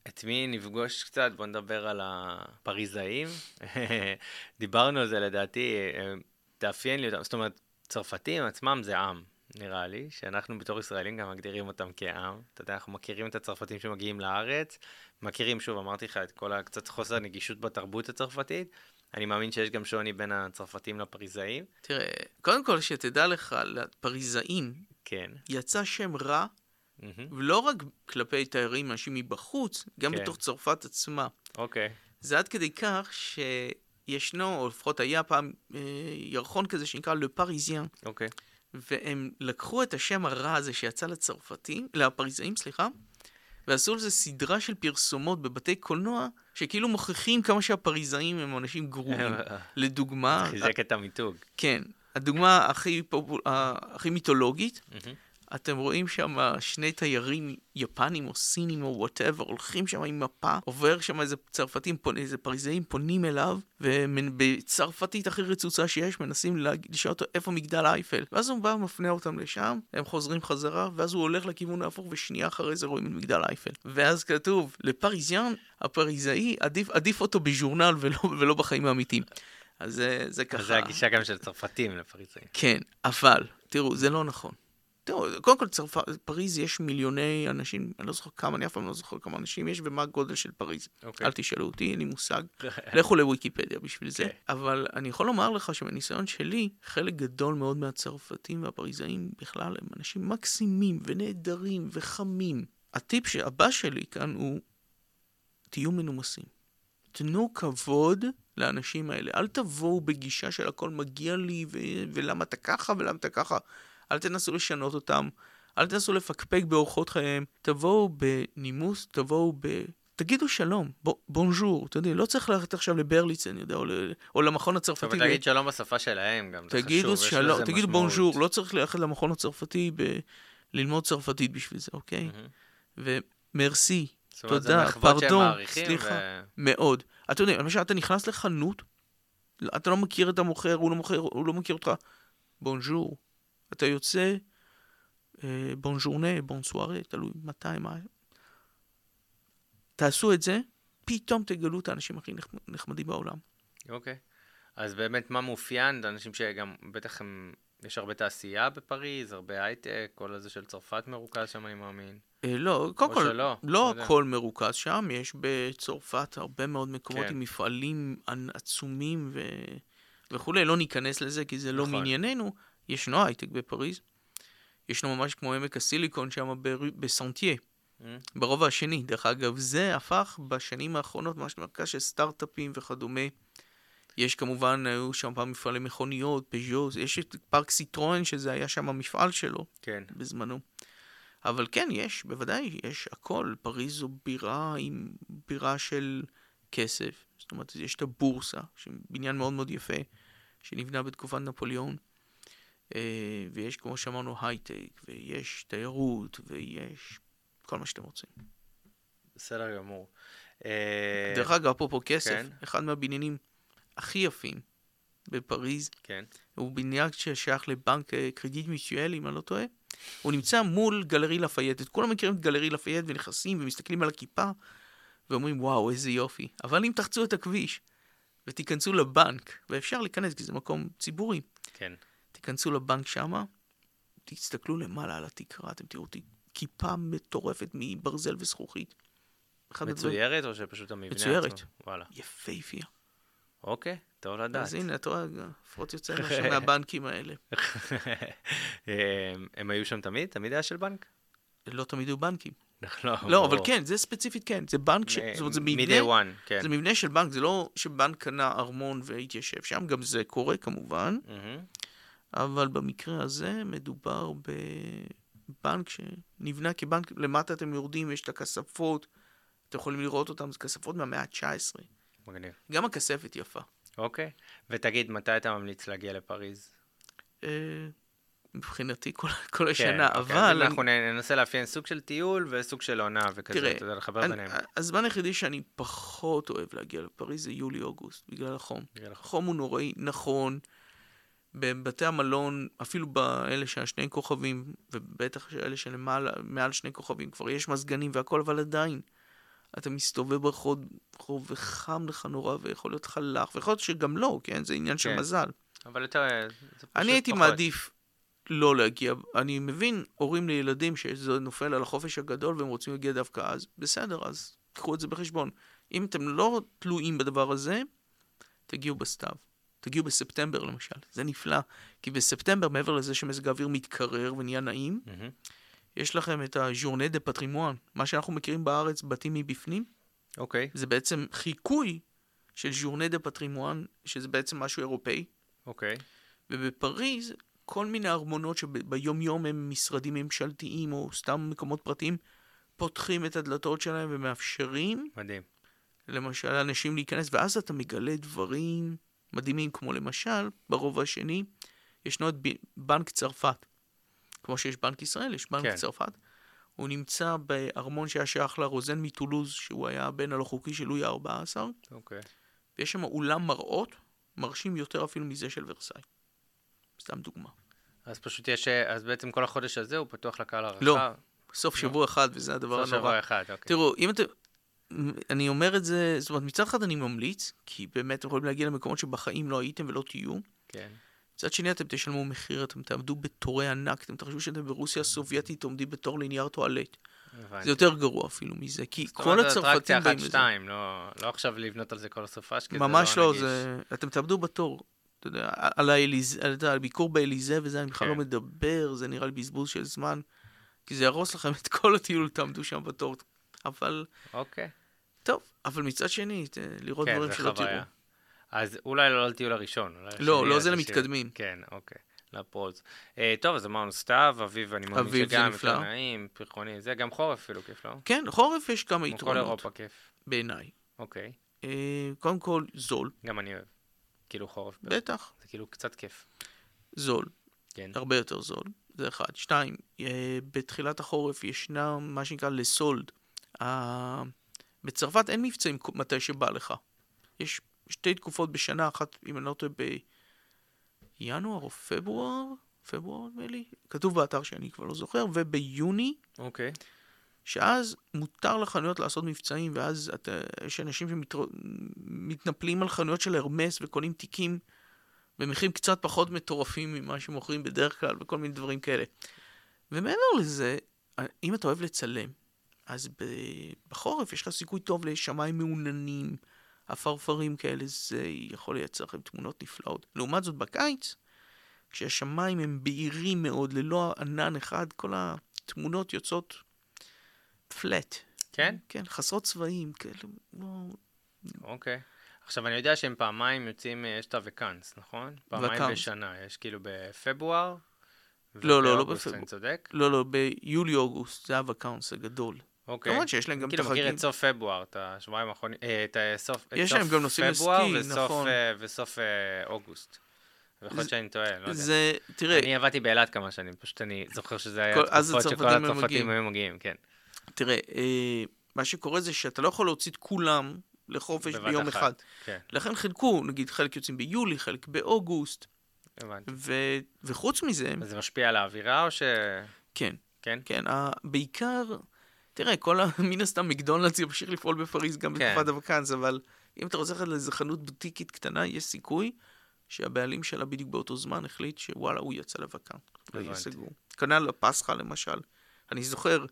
Speaker 1: את מי נפגוש קצת? בוא נדבר על הפריזאים. דיברנו על זה לדעתי, אה, תאפיין לי אותם. זאת אומרת, צרפתים עצמם זה עם, נראה לי, שאנחנו בתור ישראלים גם מגדירים אותם כעם. אתה יודע, אנחנו מכירים את הצרפתים שמגיעים לארץ, מכירים, שוב, אמרתי לך, את כל הקצת חוסר נגישות בתרבות הצרפתית. אני מאמין שיש גם שוני בין הצרפתים לפריזאים.
Speaker 2: תראה, קודם כל שתדע לך, לפריזאים
Speaker 1: כן.
Speaker 2: יצא שם רע,
Speaker 1: מהמם.
Speaker 2: ולא רק כלפי תיירים, אנשים מבחוץ, גם
Speaker 1: כן.
Speaker 2: בתוך צרפת עצמה.
Speaker 1: אוקיי.
Speaker 2: זה עד כדי כך שישנו, או לפחות היה פעם, אה, ירחון כזה שנקרא Le Parisien,
Speaker 1: אוקיי.
Speaker 2: והם לקחו את השם הרע הזה שיצא לצרפתים, לפריזאים, סליחה, ועשו לזה סדרה של פרסומות בבתי קולנוע, שכאילו מוכיחים כמה שהפריזאים הם אנשים גרועים. לדוגמה,
Speaker 1: חיזק את המיתוג.
Speaker 2: כן, הדוגמה הכי, פופול... הכי מיתולוגית,
Speaker 1: מהמם.
Speaker 2: אתם רואים שם שני תיירים יפנים או סינים או whatever, הולכים שם עם מפה, עובר שם איזה צרפתים, איזה פריזאים פונים אליו, ובצרפתית הכי רצוצה שיש, מנסים לשאול אותו איפה מגדל אייפל. ואז הוא בא ומפנה אותם לשם, הם חוזרים חזרה, ואז הוא הולך לכיוון ההפוך, ושנייה אחרי זה רואים את מגדל אייפל. ואז כתוב, לפריזיאן, הפריזאי, עדיף, עדיף אותו בז'ורנל ולא, ולא בחיים האמיתיים. אז זה, זה ככה...
Speaker 1: אז זה הגישה גם של צרפתים לפריזאים.
Speaker 2: כן, אבל, תראו, זה לא נכון. תראו, קודם כל, צרפ... פריז יש מיליוני אנשים, אני לא זוכר כמה, אני אף פעם לא זוכר כמה אנשים יש ומה הגודל של פריז.
Speaker 1: אוקיי.
Speaker 2: אל תשאלו אותי, אין לי מושג. לכו לוויקיפדיה בשביל זה.
Speaker 1: כן.
Speaker 2: אבל אני יכול לומר לך שמניסיון שלי, חלק גדול מאוד מהצרפתים והפריזאים בכלל הם אנשים מקסימים ונהדרים וחמים. הטיפ הבא שלי כאן הוא, תהיו מנומסים. תנו כבוד לאנשים האלה. אל תבואו בגישה של הכל מגיע לי, ו- ולמה אתה ככה ולמה אתה ככה. אל תנסו לשנות אותם. אל תנסו לפקפק באורחות חייהם. תבואו בנימוס, תבואו ב... תגידו שלום, ב- בונז'ור, אתה יודע, לא צריך ללכת עכשיו לברליץ, אני יודע, או, ל- או למכון הצרפתי.
Speaker 1: טוב, להגיד שלום בשפה שלהם גם, זה
Speaker 2: תגידו
Speaker 1: חשוב, יש
Speaker 2: שלום,
Speaker 1: לזה
Speaker 2: תגידו
Speaker 1: משמעות.
Speaker 2: בונז'ור, לא צריך ללכת למכון הצרפתי ב... ללמוד צרפתית בשביל זה, אוקיי?
Speaker 1: מהמם.
Speaker 2: ומרסי, תודה, פרדון, סליחה.
Speaker 1: ו-
Speaker 2: מאוד. אתה יודע, למשל, אתה נכנס לחנות, אתה לא מכיר את המוכר, הוא לא מוכר, הוא לא מכיר אותך. בונז'ור. אתה יוצא, אה, בונז'ורנה, בונסוארה, תלוי מתי, מה. תעשו את זה, פתאום תגלו את האנשים הכי נחמ- נחמדים בעולם.
Speaker 1: אוקיי. אז באמת, מה מאופיין? זה אנשים שגם, בטח הם, יש הרבה תעשייה בפריז, הרבה הייטק, כל הזה של צרפת מרוכז שם, אני מאמין.
Speaker 2: אה, לא, קודם
Speaker 1: או
Speaker 2: כל,
Speaker 1: שלא,
Speaker 2: לא
Speaker 1: לא.
Speaker 2: הכל מרוכז שם, יש בצרפת הרבה מאוד מקומות
Speaker 1: כן.
Speaker 2: עם מפעלים עצומים ו... וכולי, לא ניכנס לזה כי זה לא
Speaker 1: נכון.
Speaker 2: מענייננו. ישנו הייטק בפריז, ישנו ממש כמו עמק הסיליקון שם. בסנטייה,
Speaker 1: אה?
Speaker 2: ברובע השני. דרך אגב, זה הפך בשנים האחרונות ממש למרכז של סטארט-אפים וכדומה. יש כמובן, היו שם פעם מפעלי מכוניות, פז'ו, יש את פארק סיטרואן, שזה היה שם המפעל שלו.
Speaker 1: כן.
Speaker 2: בזמנו. אבל כן, יש, בוודאי, יש הכל. פריז זו בירה עם בירה של כסף. זאת אומרת, יש את הבורסה, שבניין מאוד מאוד יפה, שנבנה בתקופת נפוליאון. אה, ויש, כמו שאמרנו, הייטק, ויש תיירות, ויש כל מה שאתם רוצים.
Speaker 1: בסדר גמור. אה,
Speaker 2: דרך אגב, אפרופו כסף,
Speaker 1: כן.
Speaker 2: אחד מהבניינים הכי יפים בפריז,
Speaker 1: כן.
Speaker 2: הוא בניין ששייך לבנק אה, קרדיט מישואל, אם אני לא טועה. הוא נמצא מול גלרי לפייט. את כולם מכירים את גלרי לפייט ונכנסים ומסתכלים על הכיפה ואומרים, וואו, איזה יופי. אבל אם תחצו את הכביש ותיכנסו לבנק, ואפשר להיכנס כי זה מקום ציבורי,
Speaker 1: כן.
Speaker 2: תיכנסו לבנק שמה, תסתכלו למעלה על התקרה, אתם תראו ת- כיפה מטורפת מברזל וזכוכית.
Speaker 1: מצוירת או שפשוט המבנה
Speaker 2: מצוירת.
Speaker 1: עצמו? וואלה.
Speaker 2: יפהפייה.
Speaker 1: אוקיי, טוב לדעת.
Speaker 2: אז הנה, אתה רואה, לפחות יוצא משהו מהבנקים האלה.
Speaker 1: הם- היו שם תמיד? תמיד היה של בנק?
Speaker 2: לא תמיד היו בנקים.
Speaker 1: לא,
Speaker 2: לא, אבל. כן, זה ספציפית כן. זה בנק, ש... זאת אומרת, זה מבנה,
Speaker 1: one, כן.
Speaker 2: זה מבנה של בנק, זה לא שבנק קנה ארמון והתיישב שם, גם זה קורה כמובן. אבל במקרה הזה מדובר בבנק שנבנה כבנק, למטה אתם יורדים, יש את הכספות, אתם יכולים לראות אותם, זה כספות מהמאה ה-19.
Speaker 1: מגניב.
Speaker 2: גם הכספת יפה.
Speaker 1: אוקיי. ותגיד, מתי אתה ממליץ להגיע לפריז?
Speaker 2: אה, מבחינתי כל, כל
Speaker 1: כן,
Speaker 2: השנה,
Speaker 1: אוקיי,
Speaker 2: אבל...
Speaker 1: אנחנו ננסה לאפיין סוג של טיול וסוג של עונה וכזה,
Speaker 2: תראה,
Speaker 1: אתה יודע, לחבר
Speaker 2: אני-
Speaker 1: ביניהם.
Speaker 2: הזמן היחידי שאני פחות אוהב להגיע לפריז זה יולי-אוגוסט, בגלל החום.
Speaker 1: בגלל החום.
Speaker 2: החום הוא נוראי, נכון. בבתי המלון, אפילו באלה של השני כוכבים, ובטח אלה שלמעלה, מעל שני כוכבים, כבר יש מזגנים והכל, אבל עדיין, אתה מסתובב ברחוב רחוב וחם לך נורא, ויכול להיות לך לח, ויכול להיות שגם לא, כן? זה עניין של
Speaker 1: כן.
Speaker 2: מזל.
Speaker 1: אבל יותר, פשוט
Speaker 2: אני הייתי
Speaker 1: פחות.
Speaker 2: מעדיף לא להגיע. אני מבין הורים לילדים שזה נופל על החופש הגדול והם רוצים להגיע דווקא אז, בסדר, אז קחו את זה בחשבון. אם אתם לא תלויים בדבר הזה, תגיעו בסתיו. תגיעו בספטמבר למשל, זה נפלא. כי בספטמבר, מעבר לזה שמזג האוויר מתקרר ונהיה נעים,
Speaker 1: מהמם.
Speaker 2: יש לכם את ה Journées du Patrimoine, מה שאנחנו מכירים בארץ, בתים מבפנים,
Speaker 1: אוקיי,
Speaker 2: זה בעצם חיקוי של Journées du Patrimoine, שזה בעצם משהו אירופאי.
Speaker 1: אוקיי.
Speaker 2: ובפריז, כל מיני ארמונות שביום יום הם משרדים ממשלתיים או סתם מקומות פרטיים, פותחים את הדלתות שלהם ומאפשרים,
Speaker 1: מדהים.
Speaker 2: למשל, לאנשים להיכנס, ואז אתה מגלה דברים מדהימים, כמו למשל, ברובע השני, ישנו את בנק צרפת. כמו שיש בנק ישראל, יש בנק
Speaker 1: כן.
Speaker 2: צרפת. הוא נמצא בארמון שהיה שייך לרוזן מטולוז, שהוא היה הבן הלא חוקי של לואי ה-14,
Speaker 1: אוקיי.
Speaker 2: ויש שם אולם מראות, מרשים יותר אפילו מזה של ורסאי. סתם דוגמה.
Speaker 1: אז פשוט יש, אז בעצם כל החודש הזה הוא פתוח לקהל הרחב?
Speaker 2: לא, סוף שבוע אחד, וזה הדבר
Speaker 1: סוף
Speaker 2: הנורא.
Speaker 1: שבוע אחד, אוקיי.
Speaker 2: תראו, אם אתם... אני אומר את זה, זאת אומרת, מצד אחד אני ממליץ, כי באמת אתם יכולים להגיע למקומות שבחיים לא הייתם ולא תהיו.
Speaker 1: כן.
Speaker 2: מצד שני, אתם תשלמו מחיר, אתם תעמדו בתורי ענק, אתם תחשבו שאתם ברוסיה הסובייטית עומדים בתור לנייר טואלט.
Speaker 1: הבנתי.
Speaker 2: זה יותר גרוע אפילו מזה, כי
Speaker 1: זאת
Speaker 2: כל
Speaker 1: אומרת,
Speaker 2: הצרפתים
Speaker 1: אטרקציה
Speaker 2: באים לזה.
Speaker 1: שתיים, לא לא עכשיו לבנות על זה כל הסופש, כי זה
Speaker 2: ממש
Speaker 1: לא
Speaker 2: לא,
Speaker 1: נגיש.
Speaker 2: זה... אתם תעמדו בתור. אתה יודע, על יודע, על ביקור באליזה וזה, אני בכלל
Speaker 1: כן.
Speaker 2: לא מדבר, זה נראה לי בזבוז של זמן, כי זה יהרוס לכם את כל הטיול, תעמדו שם בתור. אבל,
Speaker 1: אוקיי.
Speaker 2: טוב, אבל מצד שני, לראות
Speaker 1: כן,
Speaker 2: דברים
Speaker 1: זה
Speaker 2: שלא תראו.
Speaker 1: חוויה. אז אולי לא לטיול הראשון.
Speaker 2: לא, לא, זה. למתקדמים.
Speaker 1: כן, אוקיי. לפרוז. אה, טוב, אז אמרנו סתיו, אביב, אני מאמין
Speaker 2: זה
Speaker 1: שגם נעים, פרחוני, זה גם חורף אפילו כיף, לא?
Speaker 2: כן, חורף יש כמה
Speaker 1: כמו כל
Speaker 2: יתרונות,
Speaker 1: אירופה כיף.
Speaker 2: בעיניי.
Speaker 1: אוקיי.
Speaker 2: אה, קודם כל, זול,
Speaker 1: גם אני אוהב. כאילו חורף.
Speaker 2: בטח,
Speaker 1: זה כאילו קצת כיף.
Speaker 2: זול,
Speaker 1: כן.
Speaker 2: הרבה יותר זול, זה אחד. שתיים, אה, בתחילת החורף ישנה מה שנקרא לסולד. אה, בצרפת אין מבצעים מתי שבא לך. יש שתי תקופות בשנה, אחת, אם אני לא טועה, בינואר או פברואר, פברואר נדמה לי, כתוב באתר שאני כבר לא זוכר, וביוני,
Speaker 1: אוקיי.
Speaker 2: שאז מותר לחנויות לעשות מבצעים, ואז אתה, יש אנשים שמתנפלים על חנויות של הרמס וקונים תיקים במחירים קצת פחות מטורפים ממה שמוכרים בדרך כלל, וכל מיני דברים כאלה. ומעבר לזה, אם אתה אוהב לצלם, אז בחורף יש לך סיכוי טוב לשמיים מעוננים, עפרפרים כאלה, זה יכול לייצר לכם תמונות נפלאות. לעומת זאת, בקיץ, כשהשמיים הם בהירים מאוד, ללא ענן אחד, כל התמונות יוצאות פלט.
Speaker 1: כן?
Speaker 2: כן, חסרות צבעים, כאלה, לא...
Speaker 1: אוקיי. עכשיו, אני יודע שהם פעמיים יוצאים, אה, יש את הווקאנס, נכון? פעמיים
Speaker 2: וקאנס.
Speaker 1: בשנה. יש כאילו בפברואר.
Speaker 2: לא, לא, לא בפברואר.
Speaker 1: אני צודק?
Speaker 2: לא, לא, ביולי-אוגוסט, זה הוואקאונס הגדול.
Speaker 1: אוקיי.
Speaker 2: כמובן שיש להם גם את
Speaker 1: כאילו מכיר
Speaker 2: החגים.
Speaker 1: את סוף פברואר, את השבועיים האחרונים, אה, את סוף, את
Speaker 2: יש להם גם נוסעים
Speaker 1: פברואר
Speaker 2: לסקי,
Speaker 1: וסוף,
Speaker 2: נכון.
Speaker 1: אה, וסוף אה, אוגוסט. יכול להיות שאני טועה, לא יודע.
Speaker 2: זה, תראה,
Speaker 1: אני עבדתי באילת כמה שנים, פשוט אני זוכר שזה היה תקופות שכל
Speaker 2: הצרפתים היו מגיעים.
Speaker 1: כן.
Speaker 2: תראה, אה, מה שקורה זה שאתה לא יכול להוציא את כולם לחופש ביום
Speaker 1: אחת.
Speaker 2: אחד.
Speaker 1: כן,
Speaker 2: לכן חילקו, נגיד חלק יוצאים ביולי, חלק באוגוסט,
Speaker 1: הבנתי.
Speaker 2: ו... וחוץ מזה,
Speaker 1: אז זה משפיע על האווירה או ש...
Speaker 2: כן,
Speaker 1: כן?
Speaker 2: כן, ה... בעיקר, תראה, כל ה... מן הסתם מקדונלדס ימשיך לפעול בפריז גם
Speaker 1: כן.
Speaker 2: בתקופת הווקאנס, אבל אם אתה רוצה ללכת לאיזה חנות בוטיקית קטנה, יש סיכוי שהבעלים שלה בדיוק באותו זמן החליט שוואלה, הוא יצא לווקאנס. לא. כנ"ל הפסחא למשל. אני זוכר,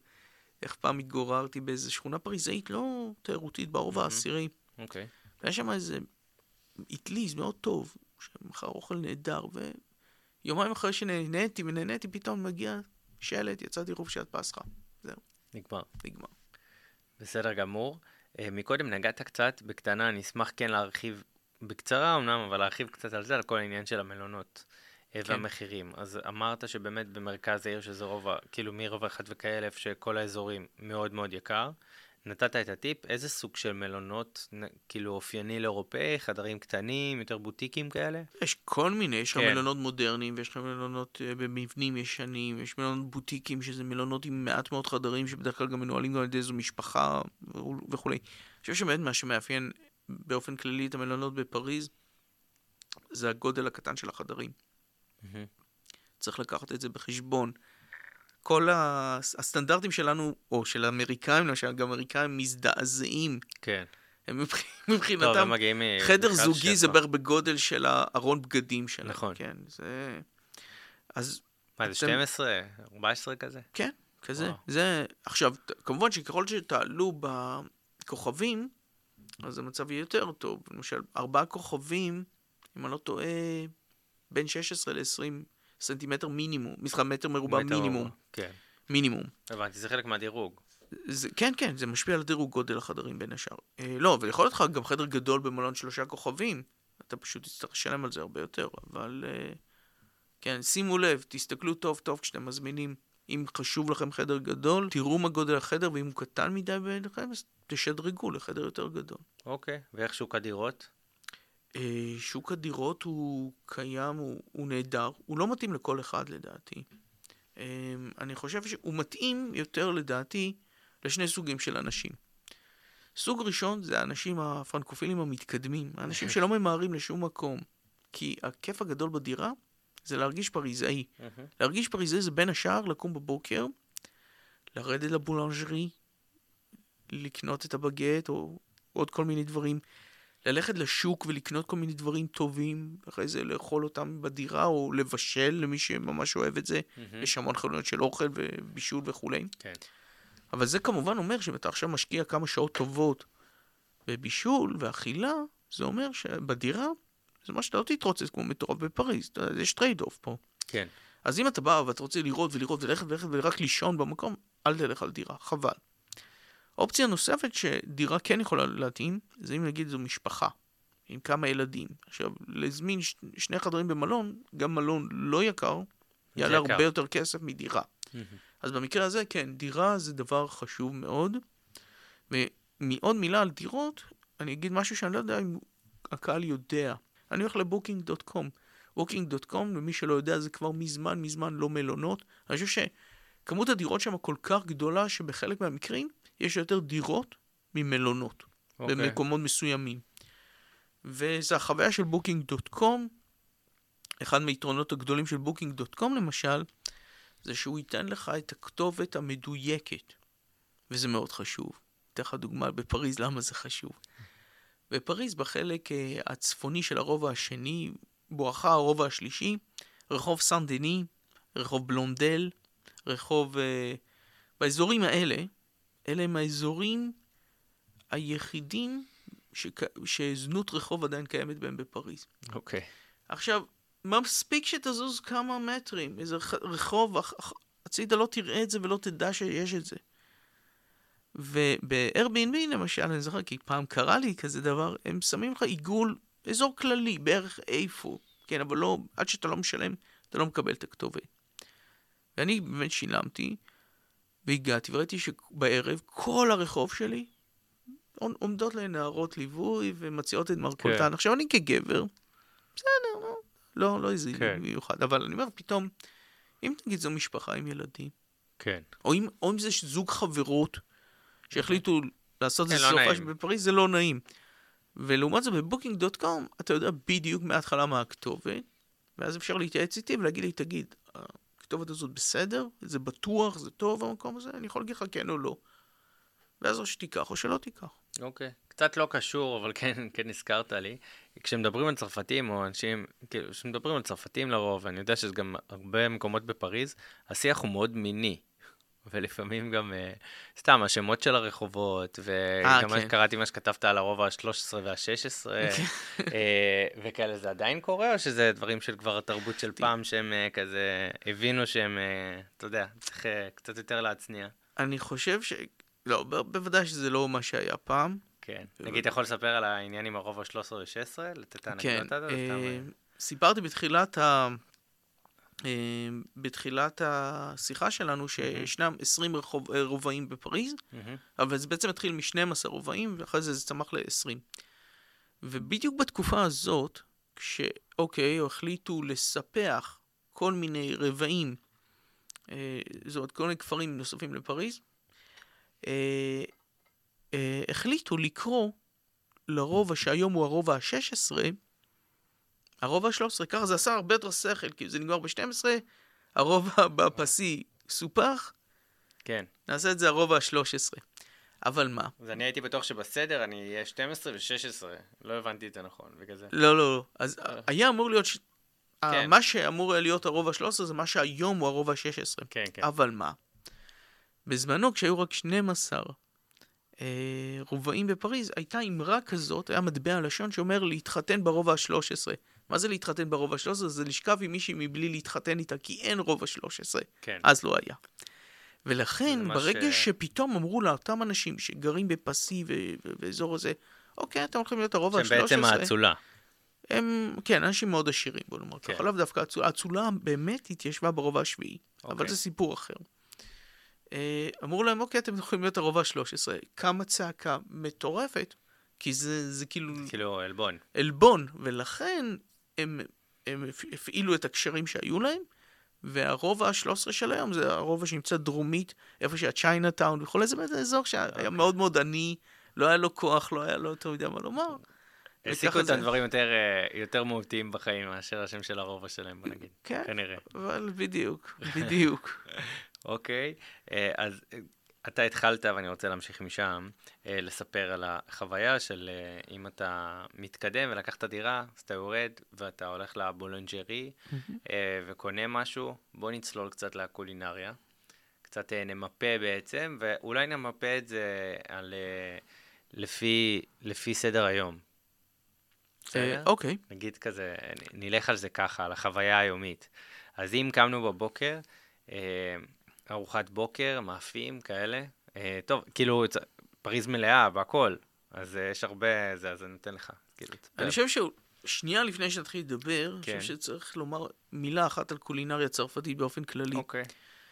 Speaker 2: איך פעם התגוררתי באיזו שכונה פריזאית לא תיירותית, ברובע העשירי.
Speaker 1: אוקיי.
Speaker 2: והיה שם איזה אטליז מאוד טוב, שמכר אוכל נהדר, ויומיים אחרי שנהניתי ונהניתי, פתאום מגיע שלט, יצאתי חופשת פסחא.
Speaker 1: נגמר.
Speaker 2: נגמר.
Speaker 1: בסדר גמור. אה, מקודם נגעת קצת, בקטנה, אני אשמח כן להרחיב, בקצרה אמנם, אבל להרחיב קצת על זה, על כל העניין של המלונות אה,
Speaker 2: כן.
Speaker 1: והמחירים. אז אמרת שבאמת במרכז העיר, שזה רוב, כאילו מרובע אחד וכאלה, שכל האזורים מאוד מאוד יקר. נתת את הטיפ, איזה סוג של מלונות, כאילו אופייני לאירופאי, חדרים קטנים, יותר בוטיקים כאלה?
Speaker 2: יש כל מיני, יש לך
Speaker 1: כן.
Speaker 2: מלונות מודרניים, ויש לך מלונות אה, במבנים ישנים, יש מלונות בוטיקים, שזה מלונות עם מעט מאוד חדרים, שבדרך כלל גם מנוהלים גם על ידי איזו משפחה וכולי. אני חושב שבאמת מה שמאפיין באופן כללי את המלונות בפריז, זה הגודל הקטן של החדרים.
Speaker 1: מהמם.
Speaker 2: צריך לקחת את זה בחשבון. כל הסטנדרטים שלנו, או של האמריקאים, למשל, גם האמריקאים מזדעזעים.
Speaker 1: כן.
Speaker 2: הם מבח-
Speaker 1: טוב,
Speaker 2: מבחינתם,
Speaker 1: הם מגיעים מ...
Speaker 2: חדר זוגי זה
Speaker 1: שפע.
Speaker 2: בערך בגודל של הארון בגדים שלהם.
Speaker 1: נכון.
Speaker 2: כן, זה... אז
Speaker 1: מה זה,
Speaker 2: אתם-
Speaker 1: 12? 14 כזה?
Speaker 2: כן, כזה.
Speaker 1: וואו.
Speaker 2: זה... עכשיו, כמובן שככל שתעלו בכוכבים, אז המצב יהיה יותר טוב. למשל, ארבעה כוכבים, אם אני לא טועה, בין 16 ל-20 סנטימטר מינימום, סליחה, מטר מרובע
Speaker 1: מטר
Speaker 2: מינימום.
Speaker 1: רבוע. כן.
Speaker 2: מינימום.
Speaker 1: הבנתי, זה חלק מהדירוג.
Speaker 2: זה, כן, כן, זה משפיע על דירוג גודל החדרים בין השאר. אה, לא, ויכול להיות לך גם חדר גדול במלון שלושה כוכבים, אתה פשוט תצטרך לשלם על זה הרבה יותר, אבל אה, כן, שימו לב, תסתכלו טוב טוב כשאתם מזמינים. אם חשוב לכם חדר גדול, תראו מה גודל החדר, ואם הוא קטן מדי בעיניכם, אז תשדרגו לחדר יותר גדול.
Speaker 1: אוקיי, ואיך שוק הדירות?
Speaker 2: אה, שוק הדירות הוא קיים, הוא, הוא נהדר, הוא לא מתאים לכל אחד לדעתי. אה, אני חושב שהוא מתאים יותר לדעתי לשני סוגים של אנשים. סוג ראשון זה האנשים הפרנקופילים המתקדמים, האנשים שלא ממהרים לשום מקום. כי הכיף הגדול בדירה זה להרגיש פריזאי. להרגיש פריזאי זה בין השאר לקום בבוקר, לרדת ל boulangerie, לקנות את הבגט או עוד כל מיני דברים, ללכת לשוק ולקנות כל מיני דברים טובים, אחרי זה לאכול אותם בדירה או לבשל למי שממש אוהב את זה. יש המון חנויות של אוכל ובישול וכולי.
Speaker 1: כן.
Speaker 2: אבל זה כמובן אומר שאם אתה עכשיו משקיע כמה שעות טובות בבישול ואכילה, זה אומר שבדירה, זה מה שאתה לא תתרוצץ כמו מטורף בפריז, יש trade-off פה.
Speaker 1: כן.
Speaker 2: אז אם אתה בא ואתה רוצה לראות ולראות וללכת וללכת ורק לישון במקום, אל תלך על דירה, חבל. אופציה נוספת שדירה כן יכולה להתאים, זה אם נגיד זו משפחה, עם כמה ילדים. עכשיו, להזמין ש- שני חדרים במלון, גם מלון לא יקר, יעלה
Speaker 1: יקר.
Speaker 2: הרבה יותר כסף מדירה. אז במקרה הזה, כן, דירה זה דבר חשוב מאוד. ומעוד מילה על דירות, אני אגיד משהו שאני לא יודע אם הקהל יודע. אני הולך ל Booking.com. Booking.com, למי שלא יודע, זה כבר מזמן מזמן לא מלונות. אני חושב שכמות הדירות שם כל כך גדולה, שבחלק מהמקרים יש יותר דירות ממלונות.
Speaker 1: אוקיי.
Speaker 2: במקומות מסוימים. וזה החוויה של Booking.com. אחד מהיתרונות הגדולים של Booking.com למשל, זה שהוא ייתן לך את הכתובת המדויקת. וזה מאוד חשוב. אתן לך דוגמה בפריז למה זה חשוב. בפריז, בחלק אה, הצפוני של הרובע השני, בואכה הרובע השלישי, רחוב סן דני, רחוב בלונדל, רחוב... אה, באזורים האלה, אלה הם האזורים היחידים שק... שזנות רחוב עדיין קיימת בהם בפריז.
Speaker 1: אוקיי. עכשיו,
Speaker 2: מספיק שתזוז כמה מטרים, איזה רחוב, הצידה לא תראה את זה ולא תדע שיש את זה. וב-Airbnb למשל, אני זוכר, כי פעם קרה לי כזה דבר, הם שמים לך עיגול, אזור כללי, בערך איפה, כן, אבל לא, עד שאתה לא משלם, אתה לא מקבל את הכתובת. ואני באמת שילמתי, והגעתי, וראיתי שבערב כל הרחוב שלי עומ- עומדות להן נערות ליווי ומציעות את מרכולתן.
Speaker 1: כן.
Speaker 2: עכשיו, אני כגבר, בסדר, לא, לא, לא איזה
Speaker 1: כן.
Speaker 2: מיוחד, אבל אני אומר, פתאום, אם נגיד זו משפחה עם ילדים,
Speaker 1: כן.
Speaker 2: או אם, או אם זה זוג חברות שהחליטו לעשות איזה
Speaker 1: לא
Speaker 2: סופש. בפריז, זה לא נעים. ולעומת זאת בבוקינג.קום, אתה יודע בדיוק מההתחלה מה הכתובת, ואז אפשר להתייעץ איתי ולהגיד לי, תגיד, הכתובת הזאת בסדר? זה בטוח? זה טוב המקום הזה? אני יכול להגיד לך כן או לא. ואז או שתיקח או שלא תיקח.
Speaker 1: אוקיי. קצת לא קשור, אבל כן, כן הזכרת לי. כשמדברים על צרפתים, או אנשים, כאילו, כשמדברים על צרפתים לרוב, אני יודע שזה גם הרבה מקומות בפריז, השיח הוא מאוד מיני. ולפעמים גם אה, סתם השמות של הרחובות,
Speaker 2: אה,
Speaker 1: וגם
Speaker 2: כן.
Speaker 1: קראתי מה שכתבת על הרובע ה-13 וה-16, וכאלה, זה עדיין קורה, או שזה דברים של כבר התרבות של פעם, שהם אה, כזה הבינו שהם, אה, אתה יודע, צריך אה, קצת יותר להצניע.
Speaker 2: אני חושב ש... לא, בוודאי שזה לא מה שהיה פעם.
Speaker 1: כן. נגיד, אתה יכול לספר על העניין עם הרובע ה-13 ו-16? לתת את
Speaker 2: כן,
Speaker 1: האנקדוטה הזאת?
Speaker 2: אה,
Speaker 1: אה,
Speaker 2: סיפרתי בתחילת ה... אה, בתחילת השיחה שלנו שישנם 20 רחוב, אה, רובעים בפריז. אבל זה בעצם התחיל מ-12 רובעים, ואחרי זה זה צמח ל-20. ובדיוק בתקופה הזאת, כשאוקיי, החליטו לספח כל מיני רבעים, אה, זאת אומרת, כל מיני כפרים נוספים לפריז, אה, אה, החליטו לקרוא לרובע שהיום הוא הרובע ה-16, הרובע ה-13, ככה זה עשה הרבה יותר שכל, כי זה נגמר ב-12, הרובע בפסי סופח,
Speaker 1: כן.
Speaker 2: נעשה את זה הרובע ה-13. אבל מה?
Speaker 1: אז אני הייתי בטוח שבסדר אני אהיה 12 ו-16. לא הבנתי את זה נכון, בגלל זה.
Speaker 2: לא, לא, לא. אז היה אמור להיות... ש...
Speaker 1: כן.
Speaker 2: מה שאמור היה להיות הרובע ה-13 זה מה שהיום הוא הרובע ה-16.
Speaker 1: כן, כן.
Speaker 2: אבל מה? בזמנו, כשהיו רק 12 אה, רובעים בפריז, הייתה אמרה כזאת, היה מטבע לשון שאומר להתחתן ברובע ה-13. מה זה להתחתן ברובע ה-13? זה לשכב עם מישהי מבלי להתחתן איתה, כי אין רובע 13.
Speaker 1: כן.
Speaker 2: אז לא היה. ולכן, ברגע
Speaker 1: אה,
Speaker 2: שפתאום אמרו לאותם אנשים שגרים בפסי ו- ו- ואזור הזה, אוקיי, אתם הולכים להיות הרובע
Speaker 1: שהם
Speaker 2: ה-13.
Speaker 1: בעצם האצולה.
Speaker 2: הם, כן, אנשים מאוד עשירים, בוא נאמר
Speaker 1: כן.
Speaker 2: ככה, לאו דווקא האצולה, האצולה באמת התיישבה ברובע השביעי, אבל
Speaker 1: אוקיי.
Speaker 2: זה סיפור אחר. אה, אמרו להם, אוקיי, אתם יכולים להיות הרובע ה-13, קמה צעקה מטורפת, כי זה, זה כאילו
Speaker 1: כאילו, עלבון.
Speaker 2: עלבון, ולכן הם, הם הפ- הפעילו את הקשרים שהיו להם, והרובע ה-13 של היום זה הרובע שנמצא דרומית, איפה שהיה צ'יינאטאון וכולי, זה באמת אזור שהיה
Speaker 1: אוקיי.
Speaker 2: מאוד מאוד עני, לא היה לו כוח, לא היה לו יותר מדי מה לומר.
Speaker 1: העסיקו
Speaker 2: וככה זה.
Speaker 1: אותם דברים יותר, אה, יותר מהותיים בחיים מאשר השם של הרובע שלהם, בוא נגיד.
Speaker 2: כן,
Speaker 1: כנראה.
Speaker 2: אבל בדיוק, בדיוק.
Speaker 1: אוקיי, אה, אז אה, אתה התחלת, ואני רוצה להמשיך משם, אה, לספר על החוויה של אה, אם אתה מתקדם ולקחת דירה, אז אתה יורד ואתה הולך לבולנג'רי אה, וקונה משהו, בוא נצלול קצת לקולינריה. קצת נמפה בעצם, ואולי נמפה את זה על, לפי, לפי סדר היום. בסדר?
Speaker 2: אה, אוקיי,
Speaker 1: נגיד כזה, נלך על זה ככה, על החוויה היומית. אז אם קמנו בבוקר, ארוחת בוקר, מאפים, כאלה, אה, טוב, כאילו, פריז מלאה והכל, אז אה, יש הרבה, זה, אז אני נותן לך, כאילו.
Speaker 2: אני חושב ששנייה לפני שנתחיל לדבר, אני
Speaker 1: כן.
Speaker 2: חושב שצריך לומר מילה אחת על קולינריה צרפתית באופן כללי.
Speaker 1: אוקיי,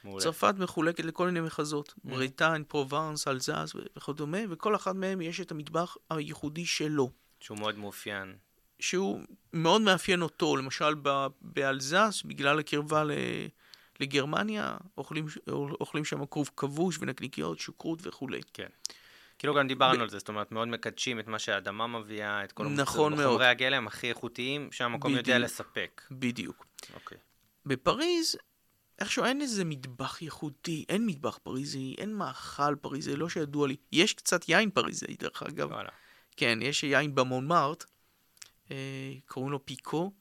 Speaker 1: מעולה.
Speaker 2: צרפת מחולקת לכל מיני מחוזות, בריטן, פרובנס, אלזז וכדומה, וכל אחד מהם יש את המטבח הייחודי שלו.
Speaker 1: שהוא מאוד מאופיין.
Speaker 2: שהוא מאוד מאפיין אותו, למשל באלזס, בגלל הקרבה ל- לגרמניה, אוכלים, אוכלים שם כרוב כבוש ונקניקיות, שוקרות וכולי.
Speaker 1: כאילו גם דיברנו על זה, זאת אומרת, מאוד מקדשים את מה שהאדמה מביאה, את כל
Speaker 2: נכון מאוד.
Speaker 1: חומרי הגלם הכי איכותיים שהמקום יודע
Speaker 2: בדיוק.
Speaker 1: לספק.
Speaker 2: בדיוק.
Speaker 1: אוקיי.
Speaker 2: בפריז, איכשהו אין איזה מטבח ייחודי, אין מטבח פריזי, אין מאכל פריזי, לא שידוע לי. יש קצת יין פריזי, דרך אגב.
Speaker 1: וואלה.
Speaker 2: כן, יש יין במונמרט, אה, קוראים לו פיקו,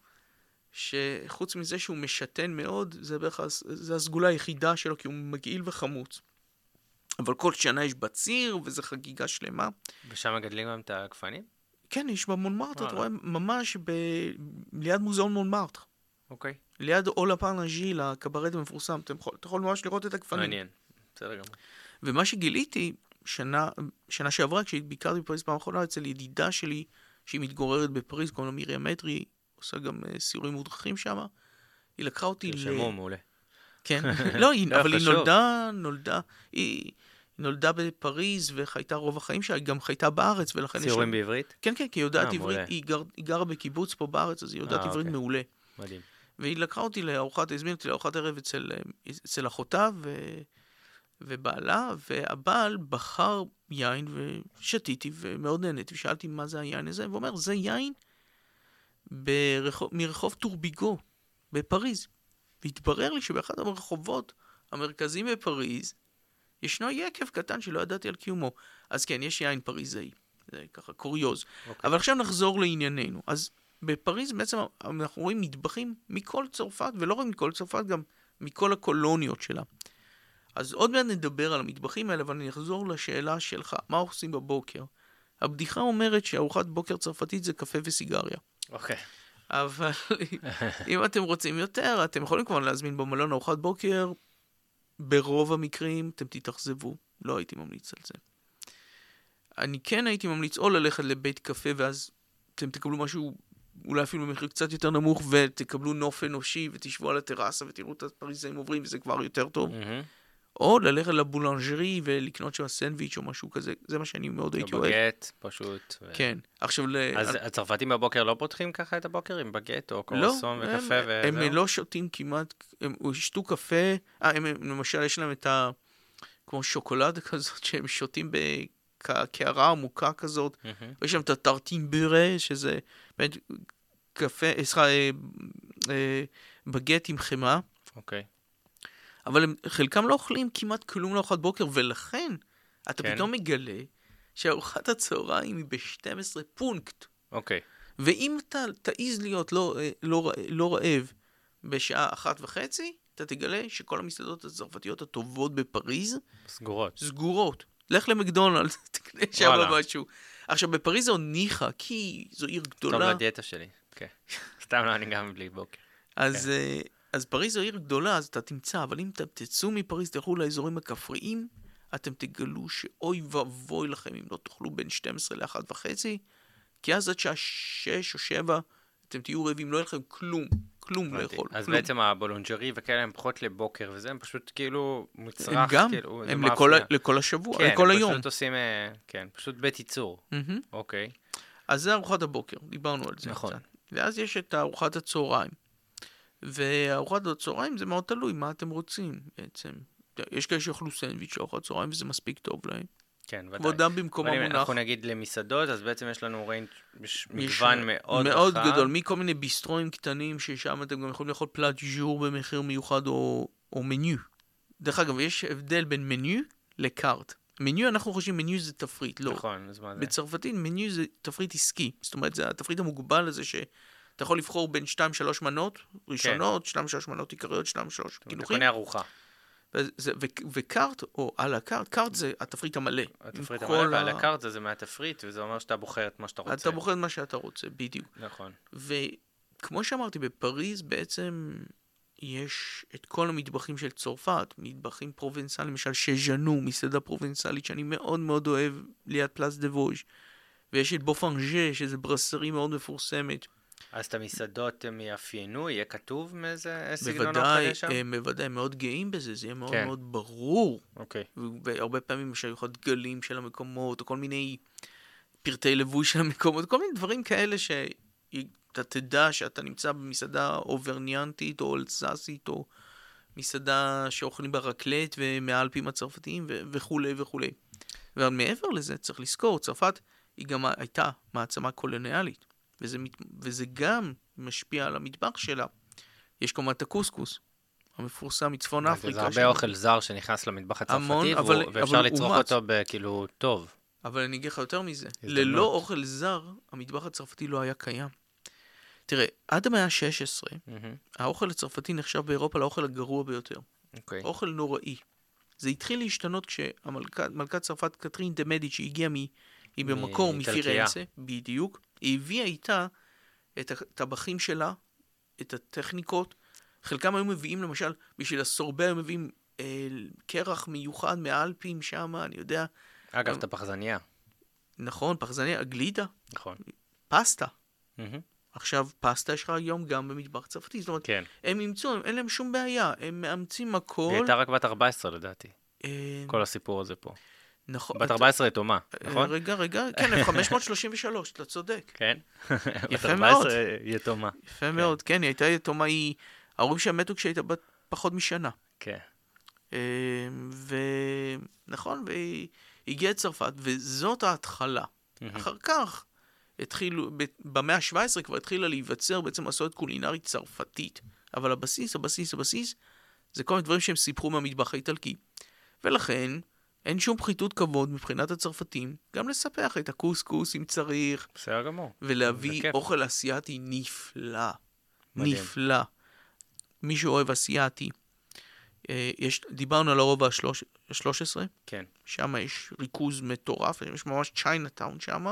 Speaker 2: שחוץ מזה שהוא משתן מאוד, זה בערך, זה הסגולה היחידה שלו, כי הוא מגעיל וחמוץ. אבל כל שנה יש בציר, וזו חגיגה שלמה.
Speaker 1: ושם מגדלים גם את הגפנים?
Speaker 2: כן, יש במונמרט, אתה. רואה, ממש ב... ליד מוזיאון מונמרט.
Speaker 1: אוקיי.
Speaker 2: ליד Au Lapin Agile, הקברט המפורסם, אתה יכול, אתה יכול ממש לראות את הגפנים.
Speaker 1: מעניין. בסדר גמור.
Speaker 2: ומה שגיליתי, שנה, שנה שעברה, כשביקרתי בפריז פעם אחרונה אצל ידידה שלי, שהיא מתגוררת בפריז, קוראים לה מרים מטרי, עושה גם אה, סיורים מודרכים שם, היא לקחה אותי ל...
Speaker 1: תרשמו, מעולה.
Speaker 2: כן, לא, היא,
Speaker 1: לא,
Speaker 2: אבל היא. נולדה, נולדה, היא, היא נולדה בפריז וחייתה רוב החיים שלה, היא גם חייתה בארץ, ולכן יש לה...
Speaker 1: ציורים בעברית?
Speaker 2: כן, כן, כי היא יודעת
Speaker 1: אה,
Speaker 2: עברית. היא, גר, היא גרה בקיבוץ פה בארץ, אז היא יודעת
Speaker 1: אה,
Speaker 2: עברית
Speaker 1: אוקיי.
Speaker 2: מעולה.
Speaker 1: מדהים.
Speaker 2: והיא לקחה אותי לארוחת, הזמינה אותי לארוחת ערב אצל, אצל אחותה ו... ובעלה, והבעל בחר יין ושתיתי ומאוד נהניתי, ושאלתי מה זה היין הזה, והוא אומר, זה יין ברחוב, מרחוב טורביגו בפריז. והתברר לי שבאחד הרחובות המרכזיים בפריז, ישנו יקב קטן שלא ידעתי על קיומו. אז כן, יש יין פריזאי. זה ככה קוריוז.
Speaker 1: אוקיי.
Speaker 2: אבל עכשיו נחזור לענייננו. אז בפריז בעצם אנחנו רואים מטבחים מכל צרפת, ולא רק מכל צרפת, גם מכל הקולוניות שלה. אז עוד מעט נדבר על המטבחים האלה, אבל אני אחזור לשאלה שלך, מה עושים בבוקר? הבדיחה אומרת שארוחת בוקר צרפתית זה קפה וסיגריה.
Speaker 1: אוקיי.
Speaker 2: אבל אם אתם רוצים יותר, אתם יכולים כבר להזמין במלון ארוחת בוקר. ברוב המקרים אתם תתאכזבו, לא הייתי ממליץ על זה. אני כן הייתי ממליץ או ללכת לבית קפה ואז אתם תקבלו משהו אולי אפילו במחיר קצת יותר נמוך ותקבלו נוף אנושי ותשבו על הטרסה ותראו את הפריזאים עוברים וזה כבר יותר טוב.
Speaker 1: מהמם.
Speaker 2: או ללכת לבולנג'רי ולקנות שם סנדוויץ' או משהו כזה, זה מה שאני מאוד הייתי אוהב.
Speaker 1: בגט, פשוט. ו-
Speaker 2: כן. עכשיו, ל...
Speaker 1: אז הצרפתים בבוקר לא פותחים ככה את הבוקר עם בגט או
Speaker 2: לא,
Speaker 1: קורסון
Speaker 2: הם,
Speaker 1: וקפה
Speaker 2: הם
Speaker 1: וזהו?
Speaker 2: לא שותים כמעט, הם ישתו קפה, אה, הם, הם, למשל יש להם את ה... כמו שוקולד כזאת שהם שותים בקערה עמוקה כזאת. ויש שם את הטרטין בורה, שזה באמת קפה, אה, סליחה, אה, אה, בגט עם חמאה,
Speaker 1: אוקיי.
Speaker 2: אבל הם, חלקם לא אוכלים כמעט כלום לארוחת בוקר, ולכן אתה
Speaker 1: כן.
Speaker 2: פתאום מגלה שארוחת הצהריים היא ב-12 פונקט.
Speaker 1: אוקיי.
Speaker 2: ואם אתה תעז להיות לא, לא, ר- לא רעב בשעה אחת וחצי, אתה תגלה שכל המסעדות הצרפתיות הטובות בפריז
Speaker 1: סגורות.
Speaker 2: סגורות. לך למקדונלדס, תקנה שם. משהו. עכשיו, בפריז זה עוד ניחא, כי זו עיר
Speaker 1: טוב
Speaker 2: גדולה.
Speaker 1: לדיאטה שלי. כן. סתם לא, אני גם בלי בוקר.
Speaker 2: אז, אה, אז פריז זו עיר גדולה, אז אתה תמצא, אבל אם אתם תצאו מפריז, תלכו לאזורים הכפריים, אתם תגלו שאוי ואבוי לכם אם לא תאכלו בין 12 ל-1 וחצי, כי אז עד שעה 6 או 7 אתם תהיו רעבים, לא יהיה לכם כלום, כלום
Speaker 1: הבנתי.
Speaker 2: לאכול.
Speaker 1: אז
Speaker 2: כלום.
Speaker 1: בעצם הבולונג'רי וכאלה הם פחות לבוקר וזה, הם פשוט כאילו
Speaker 2: הם
Speaker 1: מצרך,
Speaker 2: גם,
Speaker 1: כאילו,
Speaker 2: הם לכל, לכל השבוע,
Speaker 1: כן,
Speaker 2: לכל
Speaker 1: הם
Speaker 2: היום.
Speaker 1: פשוט עושים, אה, כן, פשוט בית ייצור.
Speaker 2: מהמם.
Speaker 1: אוקיי.
Speaker 2: אז זה ארוחת הבוקר, דיברנו על זה
Speaker 1: נכון.
Speaker 2: קצת. ואז יש את ארוחת הצהריים. וארוחת הצהריים זה מאוד תלוי מה אתם רוצים בעצם. יש כאלה שיאכלו סנדוויץ' לארוחת צהריים וזה מספיק טוב להם.
Speaker 1: כן, ודאי.
Speaker 2: כבודם
Speaker 1: במקומם
Speaker 2: מונח.
Speaker 1: אנחנו נגיד למסעדות, אז בעצם יש לנו range, יש מגוון מאוד
Speaker 2: מאוד
Speaker 1: רחב.
Speaker 2: גדול, מכל מיני ביסטרואים קטנים ששם אתם גם יכולים לאכול plat du jour במחיר מיוחד או, או מניו. דרך אגב, יש הבדל בין מניו לקארט. מניו, אנחנו חושבים מניו זה תפריט, לא.
Speaker 1: נכון, אז מה זה?
Speaker 2: בצרפתית מניו זה תפריט עסקי. זאת אומרת, זה התפריט המוגבל הזה שאתה יכול לבחור בין 2-3 מנות ראשונות, 2-3 מנות עיקריות, 2-3
Speaker 1: אתה
Speaker 2: קינוחים.
Speaker 1: קונה ארוחה.
Speaker 2: וזה- ו- וקארט, או על הקארט, קארט זה התפריט המלא.
Speaker 1: התפריט המלא
Speaker 2: ה-
Speaker 1: ועל הקארט זה מהתפריט, וזה אומר שאתה בוחר את מה שאתה רוצה.
Speaker 2: אתה בוחר את מה שאתה רוצה, בדיוק.
Speaker 1: נכון.
Speaker 2: וכמו שאמרתי, בפריז בעצם יש את כל המטבחים של צרפת, מטבחים פרובנסליים, למשל Chez Janou, מסעדה פרובנסלית שאני מאוד מאוד אוהב ליד Place des Vosges, ויש את Bofinger, שזה brasserie מאוד מפורסמת.
Speaker 1: אז את המסעדות הם יאפיינו, יהיה כתוב מאיזה סגנון אוכל
Speaker 2: בוודאי,
Speaker 1: יש שם?
Speaker 2: הם בוודאי מאוד גאים בזה, זה יהיה מאוד
Speaker 1: כן.
Speaker 2: מאוד ברור.
Speaker 1: אוקיי.
Speaker 2: והרבה פעמים יש יכול להיות דגלים של המקומות, או כל מיני פרטי לבוש של המקומות, כל מיני דברים כאלה שאתה תדע שאתה נמצא במסעדה אוברניאטית או אלססית, או מסעדה שאוכלים בה רקלט ומהאלפים הצרפתיים ו- וכולי וכולי. אבל מעבר לזה, צריך לזכור, צרפת היא גם הייתה מעצמה קולוניאלית, וזה, מת- וזה גם משפיע על המטבח שלה. יש כמובן את הקוסקוס, המפורסם מצפון אפריקה.
Speaker 1: זה הרבה
Speaker 2: של-
Speaker 1: אוכל זר שנכנס למטבח
Speaker 2: המון,
Speaker 1: הצרפתי,
Speaker 2: אבל-
Speaker 1: והוא- ואפשר
Speaker 2: אבל
Speaker 1: לצרוך
Speaker 2: אומץ.
Speaker 1: אותו בכאילו טוב.
Speaker 2: אבל אני אגיד לך יותר מזה,
Speaker 1: הזדמנות.
Speaker 2: ללא אוכל זר, המטבח הצרפתי לא היה קיים. תראה, עד המאה ה-16,
Speaker 1: מהמם.
Speaker 2: האוכל הצרפתי נחשב באירופה לאוכל הגרוע ביותר.
Speaker 1: אוקיי.
Speaker 2: אוכל נוראי. זה התחיל להשתנות כשמלכת צרפת קטרין דה מדיצ'י הגיעה. היא במקור. מפירנצה, בדיוק. היא הביאה איתה את הטבחים שלה, את הטכניקות. חלקם היו מביאים, למשל, בשביל הסורבה היו מביאים אה, קרח מיוחד מהאלפים שם, אני יודע.
Speaker 1: אגב, את הפחזניה.
Speaker 2: נכון, פחזניה, גלידה,
Speaker 1: נכון.
Speaker 2: פסטה.
Speaker 1: מהמם.
Speaker 2: עכשיו, פסטה יש לך היום גם במטבח צרפתי. זאת אומרת,
Speaker 1: כן.
Speaker 2: הם אימצו, אין להם שום בעיה, הם מאמצים הכל.
Speaker 1: היא הייתה רק בת 14 לדעתי,
Speaker 2: אה,
Speaker 1: כל הסיפור הזה פה.
Speaker 2: נכון.
Speaker 1: בת
Speaker 2: אתה-
Speaker 1: 14 יתומה,
Speaker 2: אה,
Speaker 1: נכון?
Speaker 2: רגע, רגע, כן, 1533, אתה צודק.
Speaker 1: כן. בת
Speaker 2: יפה
Speaker 1: 14 יתומה.
Speaker 2: יפה מאוד, כן, היא הייתה יתומה, היא... ההורים שלה מתו כשהייתה בת פחות משנה.
Speaker 1: כן.
Speaker 2: אה, ונכון, והיא הגיעה לצרפת, וזאת ההתחלה. אחר כך התחילו, במאה ה-17 כבר התחילה להיווצר בעצם מסורת קולינרית צרפתית. אבל הבסיס, הבסיס, הבסיס, זה כל מיני דברים שהם סיפרו מהמטבח האיטלקי. ולכן, אין שום פחיתות כבוד מבחינת הצרפתים, גם לספח את הקוסקוס אם צריך,
Speaker 1: בסדר גמור.
Speaker 2: ולהביא. אוכל אסיאתי נפלא.
Speaker 1: מדהים.
Speaker 2: נפלא. מי שאוהב אסיאתי, אה, יש, דיברנו על הרובע ה-13,
Speaker 1: כן.
Speaker 2: שם יש ריכוז מטורף, יש ממש צ'יינאטאון שם.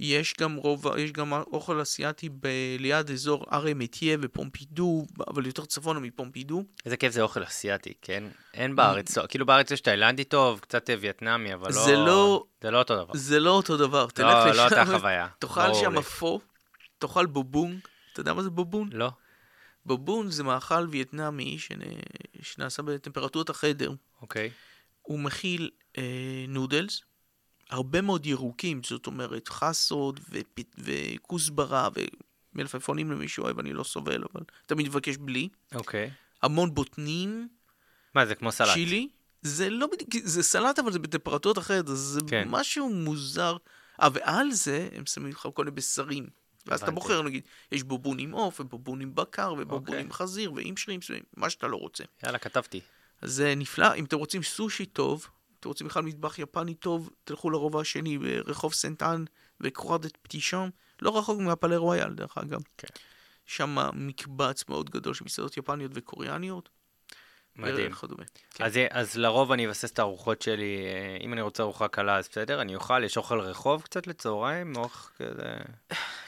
Speaker 2: יש גם רובע, יש גם אוכל אסיאתי ב- ליד אזור Arts et Métiers ופומפידו, אבל יותר צפונה מפומפידו.
Speaker 1: איזה כיף זה אוכל אסיאתי, כן? אין בארץ, לא, כאילו בארץ יש תאילנדי טוב, קצת אה, וייטנאמי, אבל לא...
Speaker 2: זה לא-
Speaker 1: זה לא אותו דבר.
Speaker 2: זה לא אותו דבר, תלך
Speaker 1: לא,
Speaker 2: לשם,
Speaker 1: לא אותה חוויה.
Speaker 2: תאכל שם
Speaker 1: לי.
Speaker 2: פו, תאכל bo bun. אתה יודע מה זה bo bun?
Speaker 1: לא?
Speaker 2: bo bun זה מאכל וייטנאמי שנ- שנעשה בטמפרטורת החדר.
Speaker 1: אוקיי.
Speaker 2: הוא מכיל אה, נודלס, הרבה מאוד ירוקים, זאת אומרת חסות ופ- וכוסברה ומלפפונים למי שאוהב, אני לא סובל, אבל תמיד מבקש בלי.
Speaker 1: אוקיי.
Speaker 2: המון בוטנים,
Speaker 1: מה, זה כמו סלט?
Speaker 2: צ'ילי. זה לא בדיוק, זה סלט אבל זה בטמפרטורת אחרת, אז זה
Speaker 1: כן.
Speaker 2: משהו מוזר. אה, ועל זה הם שמים לך כל מיני בשרים. ואז אתה. בוחר, נגיד, יש בובון עם עוף, ובובון עם בקר, ובובון
Speaker 1: אוקיי.
Speaker 2: עם חזיר, ועם שרימפס, ומה שאתה לא רוצה.
Speaker 1: יאללה, כתבתי.
Speaker 2: זה נפלא. אם אתם רוצים סושי טוב, אתם רוצים בכלל מטבח יפני טוב, תלכו לרובע השני ברחוב סנטן וקרואדת פטישון, לא רחוק מהפלה רויאל, דרך אגב.
Speaker 1: כן.
Speaker 2: שם מקבץ מאוד גדול של מסעדות יפניות וקוריאניות.
Speaker 1: מדהים.
Speaker 2: וכדומה. כן.
Speaker 1: אז, אז לרוב אני אבסס את הארוחות שלי, אה, אם אני רוצה ארוחה קלה אז בסדר, אני אוכל, יש אוכל רחוב קצת לצהריים, אוכל כזה,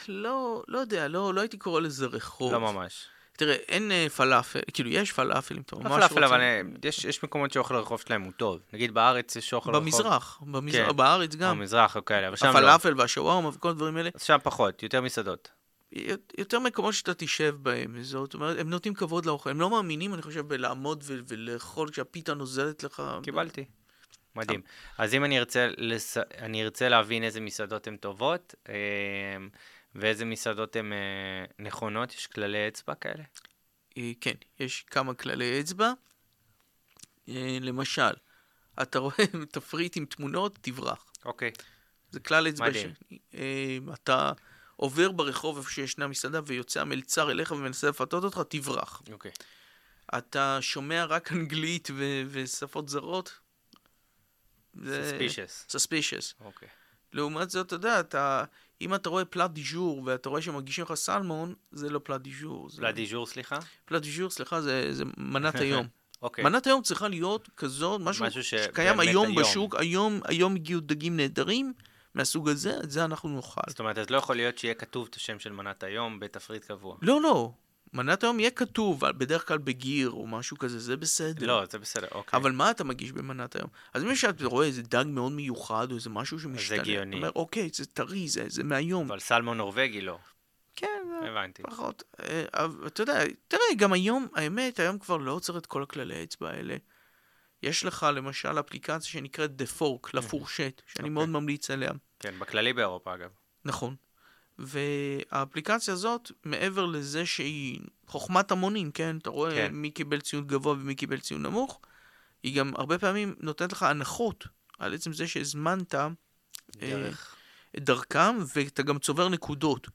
Speaker 2: לא, לא יודע, לא, לא הייתי קורא לזה רחוב.
Speaker 1: לא ממש.
Speaker 2: תראה, אין אה, פלאפל, כאילו יש פלאפל אם אתה ממש
Speaker 1: לא. פלאפל, אבל אה, יש, יש מקומות שאוכל הרחוב שלהם הוא טוב. נגיד בארץ יש אוכל רחוב.
Speaker 2: במזרח, במזרח,
Speaker 1: כן.
Speaker 2: בארץ גם.
Speaker 1: במזרח או כאלה, אבל שם לא.
Speaker 2: הפלאפל והשווארמה וכל הדברים האלה.
Speaker 1: אז שם פחות, יותר מסעדות.
Speaker 2: יותר מקומות שאתה תשב בהם, זאת אומרת, הם נותנים כבוד לאוכל, הם לא מאמינים, אני חושב, בלעמוד ו- ולאכול כשהפיתה נוזלת לך.
Speaker 1: קיבלתי. מדהים. אז אם אני ארצה, לס... אני ארצה להבין איזה מסעדות הן טובות, אה, ואיזה מסעדות הן אה, נכונות, יש כללי אצבע כאלה?
Speaker 2: אה, כן, יש כמה כללי אצבע. אה, למשל, אתה רואה תפריט עם תמונות, תברח.
Speaker 1: אוקיי.
Speaker 2: זה כלל אצבע
Speaker 1: מדהים.
Speaker 2: ש... אה, אתה עובר ברחוב איפה שישנה מסעדה ויוצא המלצר אליך ומנסה לפתות אותך, תברח.
Speaker 1: אוקיי.
Speaker 2: אתה שומע רק אנגלית ו- ושפות זרות?
Speaker 1: suspicious.
Speaker 2: suspicious.
Speaker 1: אוקיי.
Speaker 2: לעומת זאת, אתה יודע, אתה, אם אתה רואה פלאט דיז'ור ואתה רואה שמגישים לך סלמון, זה לא פלאט דיז'ור. זה...
Speaker 1: לדיז'ור, סליחה?
Speaker 2: פלאט דיז'ור, סליחה, זה, זה מנת היום.
Speaker 1: אוקיי.
Speaker 2: מנת היום צריכה להיות כזאת, משהו,
Speaker 1: משהו ש-
Speaker 2: שקיים היום
Speaker 1: היום.
Speaker 2: בשוק, היום, היום הגיעו דגים נהדרים מהסוג הזה, את זה אנחנו נאכל.
Speaker 1: זאת אומרת, אז לא יכול להיות שיהיה כתוב את השם של מנת היום בתפריט קבוע.
Speaker 2: לא, לא, מנת היום יהיה כתוב, בדרך כלל בגיר או משהו כזה, זה בסדר.
Speaker 1: לא, זה בסדר, אוקיי.
Speaker 2: אבל מה אתה מגיש במנת היום? אז אם אתה רואה איזה דג מאוד מיוחד, או איזה משהו שמשתנה,
Speaker 1: הגיוני.
Speaker 2: אתה אומר, אוקיי, זה טרי, זה, זה מהיום.
Speaker 1: אבל סלמון נורבגי לא.
Speaker 2: כן, זה
Speaker 1: הבנתי.
Speaker 2: פחות. אה, אבל אתה יודע, תראה, גם היום, האמת, היום כבר לא עוצר את כל הכללי האצבע האלה. יש לך למשל אפליקציה שנקראת The Fork, לפורשט, שאני
Speaker 1: אוקיי.
Speaker 2: מאוד ממליץ עליה.
Speaker 1: כן, בכללי באירופה אגב.
Speaker 2: נכון. והאפליקציה הזאת, מעבר לזה שהיא חוכמת המונים, כן? אתה רואה
Speaker 1: כן.
Speaker 2: מי קיבל ציון גבוה ומי קיבל ציון נמוך, היא גם הרבה פעמים נותנת לך הנחות על עצם זה שהזמנת אה,
Speaker 1: דרך.
Speaker 2: את דרכם, ואתה גם צובר נקודות.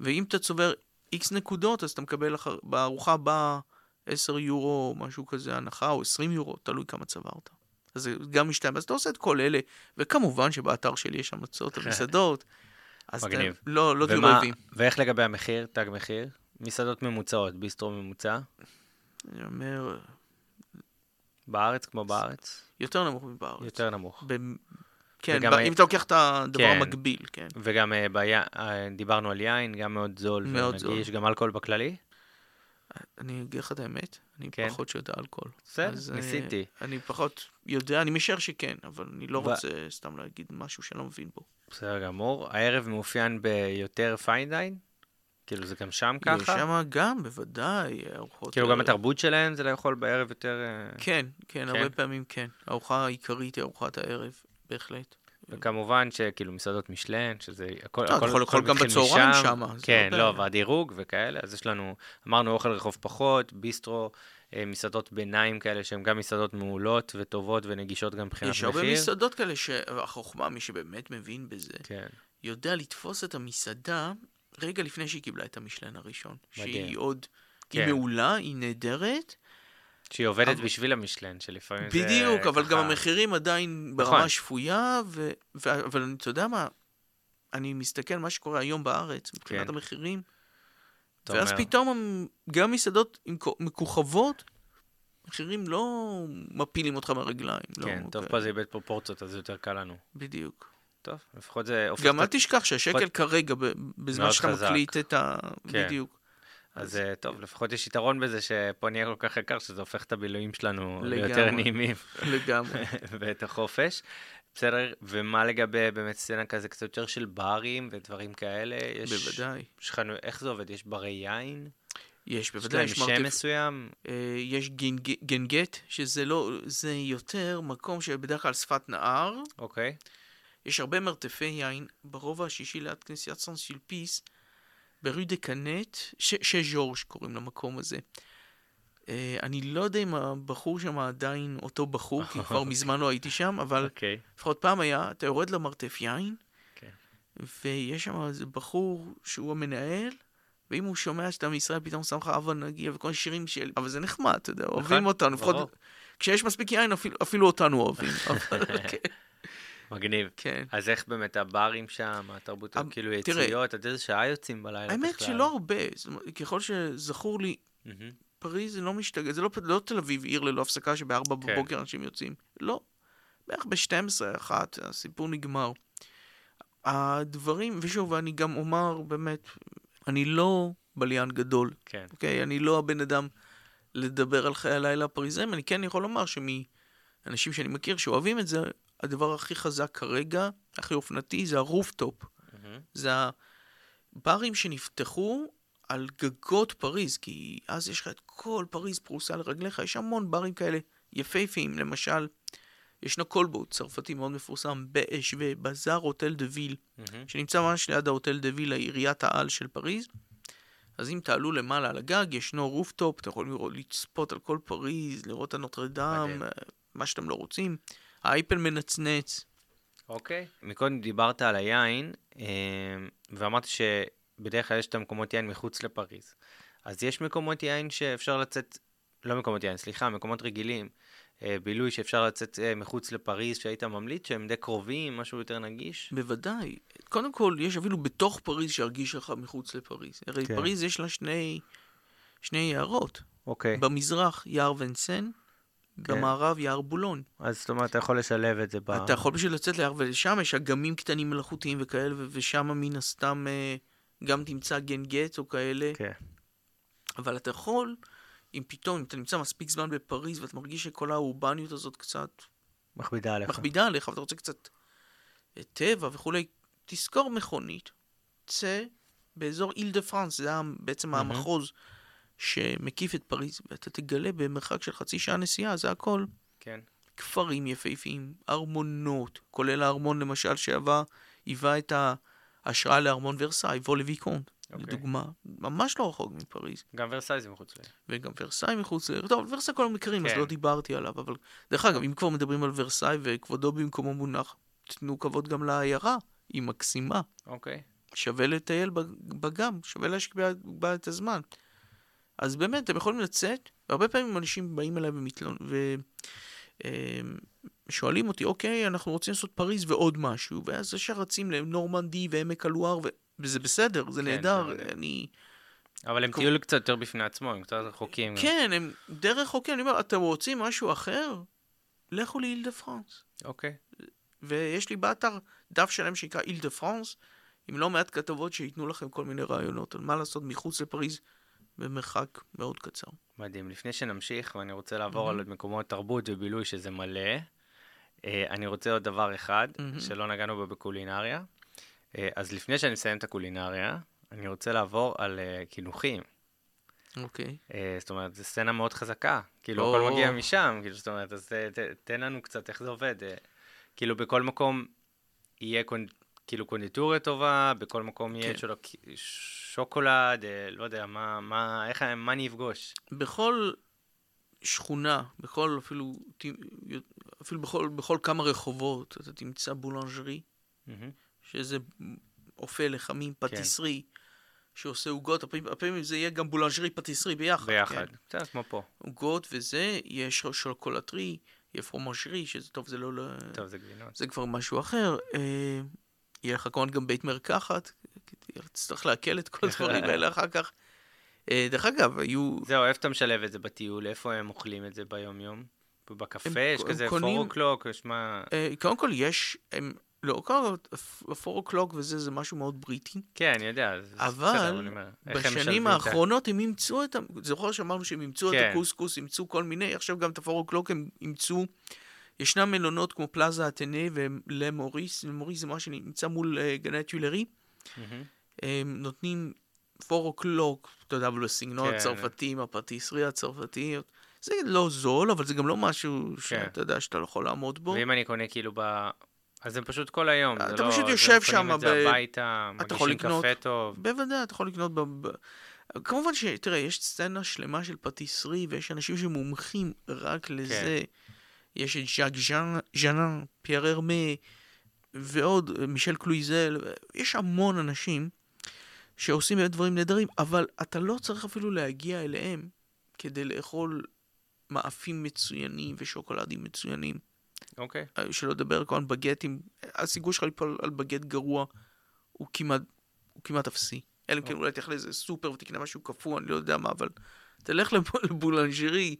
Speaker 2: ואם אתה צובר איקס נקודות, אז אתה מקבל אחר, בארוחה הבאה 10 יורו, משהו כזה, הנחה, או 20 יורו, תלוי כמה צברת. אז זה גם משתנה, אז אתה עושה את כל אלה, וכמובן שבאתר שלי יש המלצות על מסעדות. אז אתה
Speaker 1: מגניב.
Speaker 2: לא, לא תהיו רעבים.
Speaker 1: ואיך לגבי המחיר, תג מחיר? מסעדות ממוצעות, ביסטרו ממוצע?
Speaker 2: אני אומר,
Speaker 1: בארץ כמו בארץ?
Speaker 2: יותר נמוך מבארץ.
Speaker 1: יותר נמוך.
Speaker 2: ב... כן, ב...
Speaker 1: ה-
Speaker 2: אם אתה לוקח את הדבר
Speaker 1: כן.
Speaker 2: המקביל, כן.
Speaker 1: וגם אה, בי... אה, דיברנו על יין, גם מאוד זול
Speaker 2: מאוד
Speaker 1: ונגיש, גם אלכוהול בכללי?
Speaker 2: אני אגיד לך את האמת, אני
Speaker 1: כן.
Speaker 2: פחות שיודע אלכוהול.
Speaker 1: בסדר,
Speaker 2: אה,
Speaker 1: ניסיתי.
Speaker 2: אני פחות יודע, אני משער שכן, אבל אני לא
Speaker 1: ו-
Speaker 2: רוצה סתם להגיד משהו שאני לא מבין בו.
Speaker 1: בסדר גמור. הערב מאופיין ביותר fine dine? כאילו זה גם שם
Speaker 2: יש
Speaker 1: ככה?
Speaker 2: שם גם, בוודאי, ארוחות...
Speaker 1: כאילו גם
Speaker 2: ערב.
Speaker 1: התרבות שלהם זה לאכול בערב יותר... אה,
Speaker 2: כן, כן,
Speaker 1: כן?
Speaker 2: הרבה פעמים כן. הארוחה העיקרית היא ארוחת הערב, בהחלט.
Speaker 1: וכמובן שכאילו מסעדות מישלן, שזה הכל,
Speaker 2: אתה
Speaker 1: הכל,
Speaker 2: יכול לאכול גם בצהריים זה
Speaker 1: כן,
Speaker 2: לא
Speaker 1: לא. והדירוג וכאלה, אז יש לנו, אמרנו אוכל רחוב פחות, ביסטרו, אה, מסעדות ביניים כאלה שהן גם מסעדות מעולות וטובות ונגישות גם מבחינת
Speaker 2: יש
Speaker 1: מחיר.
Speaker 2: הרבה מסעדות כאלה שהחוכמה, מי שבאמת מבין בזה,
Speaker 1: כן,
Speaker 2: יודע לתפוס את המסעדה רגע לפני שהיא קיבלה את המשלן הראשון.
Speaker 1: מדהים.
Speaker 2: שהיא עוד,
Speaker 1: כן.
Speaker 2: היא מעולה, היא נהדרת,
Speaker 1: שהיא עובדת
Speaker 2: אבל-
Speaker 1: בשביל המשלן, שלפעמים זה
Speaker 2: בדיוק, אבל גם
Speaker 1: ככה-
Speaker 2: המחירים עדיין
Speaker 1: נכון.
Speaker 2: ברמה שפויה, ו... ו... אבל אתה יודע מה, אני מסתכל על מה שקורה היום בארץ, מבחינת
Speaker 1: כן.
Speaker 2: המחירים, ואז
Speaker 1: אומר,
Speaker 2: פתאום הם- גם מסעדות עם מכוכבות, המחירים לא מפילים אותך מהרגליים. לא,
Speaker 1: כן, טוב,
Speaker 2: אוקיי.
Speaker 1: פה זה איבד פרופורציות, אז זה יותר קל לנו.
Speaker 2: בדיוק.
Speaker 1: טוב, לפחות זה.
Speaker 2: גם אל תשכח שהשקל כרגע, בזמן שאתה. מקליט את ה...
Speaker 1: כן.
Speaker 2: בדיוק.
Speaker 1: אז אה, טוב, לפחות יש יתרון בזה שפה נהיה כל כך יקר, שזה הופך את הבילויים שלנו. ליותר נעימים
Speaker 2: לגמרי.
Speaker 1: ואת החופש. בסדר, ומה לגבי באמת סצנה כזה קצת יותר של ברים ודברים כאלה? יש,
Speaker 2: בוודאי.
Speaker 1: יש חנו... איך זה עובד? יש ברי יין?
Speaker 2: יש,
Speaker 1: יש
Speaker 2: בוודאי.
Speaker 1: להם
Speaker 2: יש
Speaker 1: שם
Speaker 2: מרתף-
Speaker 1: מסוים?
Speaker 2: אה, יש גנג- גנגט, שזה לא, זה יותר מקום שבדרך כלל שפת נהר.
Speaker 1: אוקיי.
Speaker 2: יש הרבה מרתפי יין ברובע השישי ליד כנסיית סן סילפיס, ברו דה קנט, שז'ורג' קוראים למקום הזה. אה, אני לא יודע אם הבחור שם עדיין אותו בחור, כי כבר מזמן לא הייתי שם, אבל
Speaker 1: אוקיי.
Speaker 2: לפחות פעם היה, אתה יורד למרתף יין,
Speaker 1: כן.
Speaker 2: ויש שם איזה בחור שהוא המנהל, ואם הוא שומע שאתה מישראל, פתאום שם לך אבא נגיע וכל מיני שירים של... אבל זה נחמד, אתה יודע, אוהבים אותנו, לפחות... כשיש מספיק יין, אפילו, אפילו אותנו אוהבים.
Speaker 1: מגניב.
Speaker 2: כן.
Speaker 1: אז איך באמת הברים שם, התרבות,
Speaker 2: המ-
Speaker 1: כאילו
Speaker 2: תראה,
Speaker 1: יציאות, עד איזה שעה יוצאים בלילה בכלל?
Speaker 2: האמת שלא הרבה, ככל שזכור לי,
Speaker 1: מהמם.
Speaker 2: פריז זה לא משתגע, זה לא, לא תל אביב, עיר ללא הפסקה שבארבע
Speaker 1: כן.
Speaker 2: בבוקר אנשים יוצאים. לא. בערך ב-12, אחת, הסיפור נגמר. הדברים, ושוב, אני גם אומר, באמת, אני לא בליין גדול,
Speaker 1: כן.
Speaker 2: אוקיי? אני לא הבן אדם לדבר על חיי הלילה הפריזאים, אני כן יכול לומר שמאנשים שאני מכיר שאוהבים את זה, הדבר הכי חזק כרגע, הכי אופנתי, זה הרופטופ.
Speaker 1: מהמם.
Speaker 2: זה הברים שנפתחו על גגות פריז, כי אז יש לך את כל פריז פרוסה לרגליך, יש המון ברים כאלה יפהפיים, למשל, ישנו כלבו צרפתי מאוד מפורסם, BHV, Bazar Hôtel de Ville,
Speaker 1: מהמם.
Speaker 2: שנמצא ממש ליד ההוטל דה ויל, עיריית העל של פריז. אז אם תעלו למעלה על הגג, ישנו rooftop, אתם יכולים לראות, לצפות על כל פריז, לראות את הנוטרדם, מה שאתם לא רוצים. האייפל מנצנץ.
Speaker 1: אוקיי. מקודם דיברת על היין, אה, ואמרת שבדרך כלל יש את המקומות יין מחוץ לפריז. אז יש מקומות יין שאפשר לצאת, לא מקומות יין, סליחה, מקומות רגילים, אה, בילוי שאפשר לצאת אה, מחוץ לפריז, שהיית ממליץ, שהם די קרובים, משהו יותר נגיש?
Speaker 2: בוודאי. קודם כל, יש אפילו בתוך פריז שירגיש לך מחוץ לפריז. הרי
Speaker 1: כן.
Speaker 2: כן. פריז יש לה שני, שני יערות.
Speaker 1: אוקיי.
Speaker 2: במזרח יער ונסן,
Speaker 1: כן.
Speaker 2: במערב יער בולון.
Speaker 1: אז זאת אומרת, אתה יכול לשלב את זה ב...
Speaker 2: אתה יכול פשוט לצאת ליער, ושם יש אגמים קטנים מלאכותיים וכאלה, ושם מן הסתם אה, גם תמצא גנגט או כאלה.
Speaker 1: כן.
Speaker 2: אבל אתה יכול, אם פתאום, אם אתה נמצא מספיק זמן בפריז, ואתה מרגיש שכל האורבניות הזאת קצת
Speaker 1: מכבידה עליך.
Speaker 2: מכבידה עליך, ואתה רוצה קצת אה, טבע וכולי, תזכור מכונית, צא באזור איל דה פרנס, זה בעצם
Speaker 1: מהמם.
Speaker 2: המחוז שמקיף את פריז, ואתה תגלה במרחק של חצי שעה נסיעה, זה הכל.
Speaker 1: כן.
Speaker 2: כפרים יפהפיים, ארמונות, כולל הארמון למשל שהיווה, היווה את ההשראה לארמון ורסאי, וולה ויקונט,
Speaker 1: אוקיי.
Speaker 2: לדוגמה, ממש לא רחוק מפריז.
Speaker 1: גם ורסאי זה מחוץ לעיר.
Speaker 2: וגם ורסאי מחוץ לעיר. טוב, ורסאי כל המקרים, אז
Speaker 1: כן.
Speaker 2: לא דיברתי עליו, אבל... דרך אגב, אם כבר מדברים על ורסאי וכבודו במקומו מונח, תנו כבוד גם לעיירה, היא מקסימה.
Speaker 1: אוקיי.
Speaker 2: שווה לטייל בג- בגם, שווה להשקיע בה את הזמן. אז באמת, אתם יכולים לצאת, והרבה פעמים אנשים באים אליי ומתלונ... ושואלים אותי, אוקיי, אנחנו רוצים לעשות פריז ועוד משהו, ואז ישר רצים לנורמנדי ועמק הלואר, ו... וזה בסדר, זה
Speaker 1: כן,
Speaker 2: נהדר,
Speaker 1: מדהים.
Speaker 2: אני...
Speaker 1: אבל הם טיול קצת יותר בפני עצמו, הם קצת רחוקים.
Speaker 2: כן, הם די רחוקים, אני אומר, אתם רוצים משהו אחר? לכו לאיל דה פרנס.
Speaker 1: אוקיי.
Speaker 2: ויש לי באתר דף שלם שנקרא איל דה פרנס, עם לא מעט כתבות שייתנו לכם כל מיני רעיונות על מה לעשות מחוץ לפריז במרחק מאוד קצר.
Speaker 1: מדהים. לפני שנמשיך, ואני רוצה לעבור
Speaker 2: מהמם.
Speaker 1: על מקומות תרבות ובילוי שזה מלא, אה, אני רוצה עוד דבר אחד,
Speaker 2: מהמם.
Speaker 1: שלא נגענו בו בקולינריה. אה, אז לפני שאני מסיים את הקולינריה, אני רוצה לעבור על אה, קינוחים.
Speaker 2: אוקיי.
Speaker 1: אה, זאת אומרת, זו סצנה מאוד חזקה. כאילו,
Speaker 2: או.
Speaker 1: הכל מגיע משם, כאילו, זאת אומרת, אז אה, ת- תן לנו קצת איך זה עובד. אה, כאילו, בכל מקום יהיה קונ... כאילו קונדיטוריה טובה, בכל מקום יהיה
Speaker 2: כן.
Speaker 1: שולק... שוקולד, אה, לא יודע, מה, מה, איך, מה אני אפגוש?
Speaker 2: בכל שכונה, בכל אפילו, אפילו בכל, בכל כמה רחובות, אתה תמצא boulangerie,
Speaker 1: מהמם.
Speaker 2: שזה אופה לחמים, פטיסרי, שעושה עוגות, לפעמים, זה יהיה גם boulangerie pâtisserie ביחד.
Speaker 1: ביחד,
Speaker 2: כן?
Speaker 1: בסדר, כמו פה.
Speaker 2: עוגות וזה, יש chocolaterie, יהיה fromagerie, שזה טוב, זה לא...
Speaker 1: טוב, זה גבינות.
Speaker 2: זה כבר משהו אחר. אה, יהיה לך כמובן גם בית מרקחת, תצטרך לעכל את כל הדברים האלה אחר כך. אה, דרך אגב, היו...
Speaker 1: זהו, איפה אתה משלב את זה בטיול? איפה הם אוכלים את זה ביום-יום? בקפה? יש כזה
Speaker 2: קונים-
Speaker 1: פורוקלוק? יש מה...
Speaker 2: אה, קודם כל יש, הם, לא, קודם כל, הפור אוקלוק וזה, זה משהו מאוד בריטי.
Speaker 1: כן, אני יודע.
Speaker 2: אבל
Speaker 1: בסדר, אני
Speaker 2: בשנים
Speaker 1: את
Speaker 2: האחרונות הם אימצו את ה... זוכר שאמרנו שהם אימצו את
Speaker 1: כן.
Speaker 2: הקוסקוס, אימצו כל מיני, עכשיו גם את הפור אוקלוק הם אימצו. ישנם מלונות כמו פלאזה אתנה ולמוריס, למוריס זה מה שנמצא מול אה, גני.
Speaker 1: מהמם.
Speaker 2: הם נותנים פור אוקלוק, אתה יודע, אבל בסגנון
Speaker 1: כן.
Speaker 2: הצרפתי, הפטיסרי הצרפתי. זה לא זול, אבל זה גם לא משהו
Speaker 1: כן.
Speaker 2: שאתה יודע שאתה לא יכול לעמוד בו.
Speaker 1: ואם אני קונה כאילו ב... אז זה פשוט כל היום.
Speaker 2: אתה
Speaker 1: לא-
Speaker 2: פשוט יושב
Speaker 1: זה
Speaker 2: ב-
Speaker 1: הביתה,
Speaker 2: אתה יכול
Speaker 1: מגישים
Speaker 2: לקנות-
Speaker 1: קפה טוב.
Speaker 2: בוודאי, אתה יכול לקנות ב... ב... כמובן ש... תראה, יש סצנה שלמה של פטיסרי, ויש אנשים שמומחים רק לזה. יש את ז'אק ז'אנן, פייר ארמה, ועוד, מישל קלויזל, יש המון אנשים שעושים באמת דברים נהדרים, אבל אתה לא צריך אפילו להגיע אליהם כדי לאכול מאפים מצוינים ושוקולדים מצוינים.
Speaker 1: אוקיי.
Speaker 2: אה, שלא לדבר כמובן בגטים, הסיכוי שלך ליפול על בגט גרוע הוא כמעט, הוא כמעט אפסי. אלא אם כן אולי תלך לאיזה סופר ותקנה משהו קפוא, אני לא יודע מה, אבל תלך לב- לבולנג'רי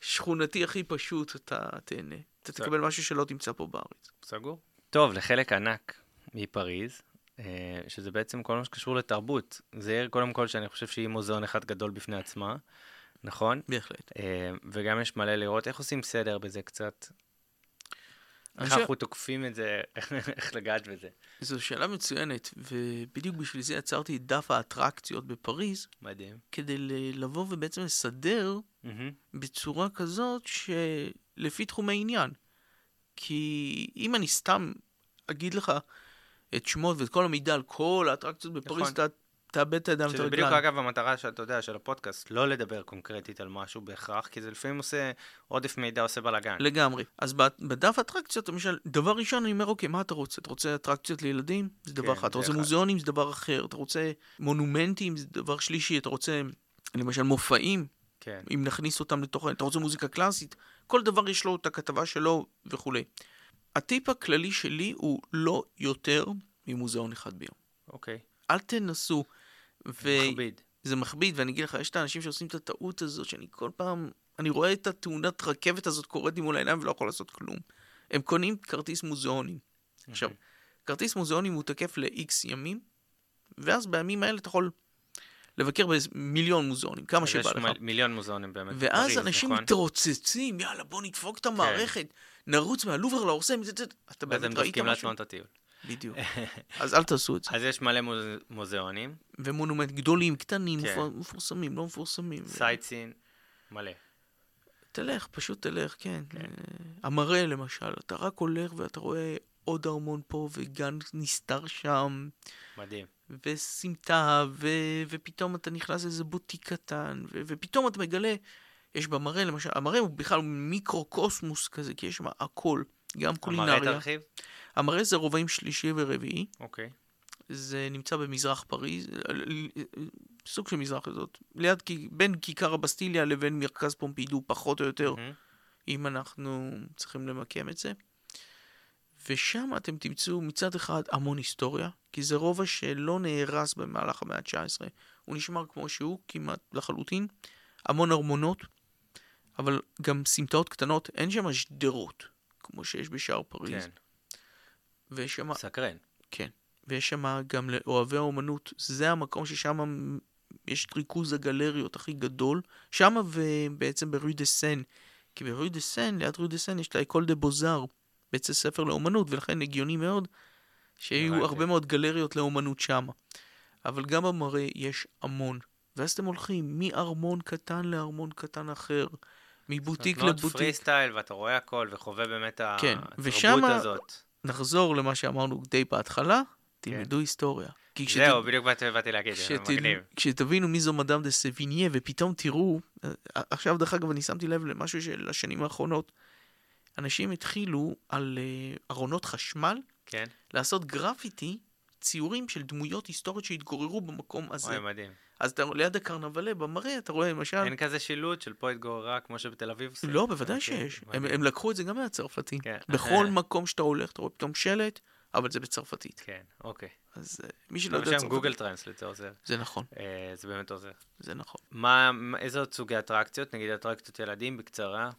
Speaker 2: שכונתי הכי פשוט, אתה תהנה. אתה. תקבל משהו שלא תמצא פה בארץ.
Speaker 1: סגור. טוב, לחלק ענק מפריז, אה, שזה בעצם כל מה שקשור לתרבות. זה עיר קודם כל שאני חושב שהיא מוזיאון אחד גדול בפני עצמה, נכון?
Speaker 2: בהחלט.
Speaker 1: אה, וגם יש מלא לראות איך עושים סדר בזה קצת. איך אנחנו תוקפים את זה, איך לגעת בזה.
Speaker 2: זו שאלה מצוינת, ובדיוק בשביל זה יצרתי את דף האטרקציות בפריז,
Speaker 1: מדהים.
Speaker 2: כדי לבוא ובעצם לסדר. בצורה כזאת שלפי תחומי עניין. כי אם אני סתם אגיד לך את שמות ואת כל המידע על כל האטרקציות בפריז,
Speaker 1: נכון.
Speaker 2: אתה תאבד את הידיים ואת
Speaker 1: שזה בדיוק
Speaker 2: הרגליים.
Speaker 1: אגב המטרה שאתה יודע, של הפודקאסט, לא לדבר קונקרטית על משהו בהכרח, כי זה לפעמים עושה, עודף מידע עושה בלאגן.
Speaker 2: לגמרי. אז בדף האטרקציות, למשל, דבר ראשון אני אומר, אוקיי, מה אתה רוצה? אתה רוצה אטרקציות לילדים? זה דבר
Speaker 1: כן,
Speaker 2: אחד. אתה רוצה
Speaker 1: אחד.
Speaker 2: מוזיאונים? זה דבר אחר. אתה רוצה מונומנטים? זה דבר שלישי. אתה רוצה, למשל, מופעים?
Speaker 1: כן.
Speaker 2: אם נכניס אותם לתוך... אתה רוצה מוזיקה קלאסית? כל דבר יש לו את הכתבה שלו וכולי. הטיפ הכללי שלי הוא לא יותר ממוזיאון אחד ביום.
Speaker 1: אוקיי.
Speaker 2: אל תנסו. ו...
Speaker 1: מכביד.
Speaker 2: זה מכביד, ואני אגיד לך, יש את האנשים שעושים את הטעות הזאת, שאני כל פעם, אני רואה את התאונת רכבת הזאת קורית לי מול העיניים ולא יכול לעשות כלום. הם קונים כרטיס מוזיאונים. עכשיו, כרטיס מוזיאונים הוא תקף ל-X ימים, ואז בימים האלה אתה יכול לבקר במיליון מוזיאונים, כמה
Speaker 1: יש
Speaker 2: שבא לך.
Speaker 1: מ- מיליון מוזיאונים באמת.
Speaker 2: ואז
Speaker 1: בפריז,
Speaker 2: אנשים
Speaker 1: נכון?
Speaker 2: מתרוצצים, יאללה, בוא נדפוק את המערכת, נרוץ מהלובר לאורסיי, אתה באמת ראית
Speaker 1: דופקים
Speaker 2: משהו?
Speaker 1: לעצמם את הטיול.
Speaker 2: בדיוק. אז אל תעשו את זה.
Speaker 1: אז יש מלא מוז- מוזיאונים,
Speaker 2: ומונומנטים גדולים, קטנים,
Speaker 1: כן.
Speaker 2: מפור- מפורסמים, לא מפורסמים.
Speaker 1: sightseeing, מלא.
Speaker 2: תלך, פשוט תלך, כן.
Speaker 1: כן.
Speaker 2: אה, המראה למשל, אתה רק הולך ואתה רואה עוד ארמון פה וגן נסתר שם,
Speaker 1: מדהים.
Speaker 2: וסמטה, ו... ופתאום אתה נכנס לאיזה בוטיק קטן, ו... ופתאום אתה מגלה, יש במראה למשל, המראה הוא בכלל מיקרו-קוסמוס כזה, כי יש שם הכל, גם
Speaker 1: המראה
Speaker 2: קולינריה.
Speaker 1: תרחיב?
Speaker 2: המראה זה רובעים שלישי ורביעי,
Speaker 1: אוקיי.
Speaker 2: זה נמצא במזרח פריז, סוג של מזרח הזאת, ליד, בין כיכר הבסטיליה לבין מרכז פומפידו, פחות או יותר.
Speaker 1: מהמם.
Speaker 2: אם אנחנו צריכים למקם את זה. ושם אתם תמצאו מצד אחד המון היסטוריה, כי זה רובע שלא נהרס במהלך המאה ה-19, הוא נשמר כמו שהוא כמעט לחלוטין, המון ארמונות, אבל גם סמטאות קטנות, אין שם שדרות, כמו שיש בשער פריז,
Speaker 1: כן,
Speaker 2: ויש שם,
Speaker 1: סקרן.
Speaker 2: כן, ויש שם גם לאוהבי האומנות, זה המקום ששם יש את ריכוז הגלריות הכי גדול, שם ובעצם ברו דה סן, כי ברו דה סן, ליד רו דה סן יש את ה École des Beaux-Arts, בית הספר לאומנות, ולכן הגיוני מאוד שיהיו
Speaker 1: הבנתי.
Speaker 2: הרבה מאוד גלריות לאומנות שם. אבל גם במארה יש המון. ואז אתם הולכים מארמון קטן לארמון קטן אחר, מבוטיק
Speaker 1: מאוד
Speaker 2: לבוטיק.
Speaker 1: Free style, ואתה רואה הכל, וחווה באמת
Speaker 2: כן,
Speaker 1: התרבות
Speaker 2: ושמה-
Speaker 1: הזאת.
Speaker 2: נחזור למה שאמרנו די בהתחלה, תלמדו היסטוריה. כי כשת-
Speaker 1: זהו, בדיוק באתי להגיד, זה
Speaker 2: כשת-
Speaker 1: מגניב.
Speaker 2: כשתבינו מי זו מדאם דה סביניה, ופתאום תראו, אה, עכשיו דרך אגב אני שמתי לב למשהו של השנים האחרונות, אנשים התחילו על אה, ארונות חשמל
Speaker 1: כן?
Speaker 2: לעשות גרפיטי, ציורים של דמויות היסטוריות שהתגוררו במקום הזה.
Speaker 1: אוי, מדהים.
Speaker 2: אז אתה ליד הקרנבלה, במראה, אתה רואה למשל...
Speaker 1: אין כזה שילוט של פה התגוררה כמו שבתל אביב עושים.
Speaker 2: לא, בוודאי
Speaker 1: אוקיי,
Speaker 2: שיש. הם. הם לקחו את זה גם מהצרפתים.
Speaker 1: כן.
Speaker 2: בכל מקום שאתה הולך, אתה רואה פתאום שלט, אבל זה בצרפתית.
Speaker 1: כן, אוקיי.
Speaker 2: אז אה, מי שלא
Speaker 1: לא
Speaker 2: יודע
Speaker 1: שם Google Translate זה עוזר.
Speaker 2: זה נכון,
Speaker 1: אה, זה באמת עוזר.
Speaker 2: זה נכון.
Speaker 1: מה, מה- איזה עוד סוגי אטרקציות? נגיד אטרקציות ילדים בקצרה?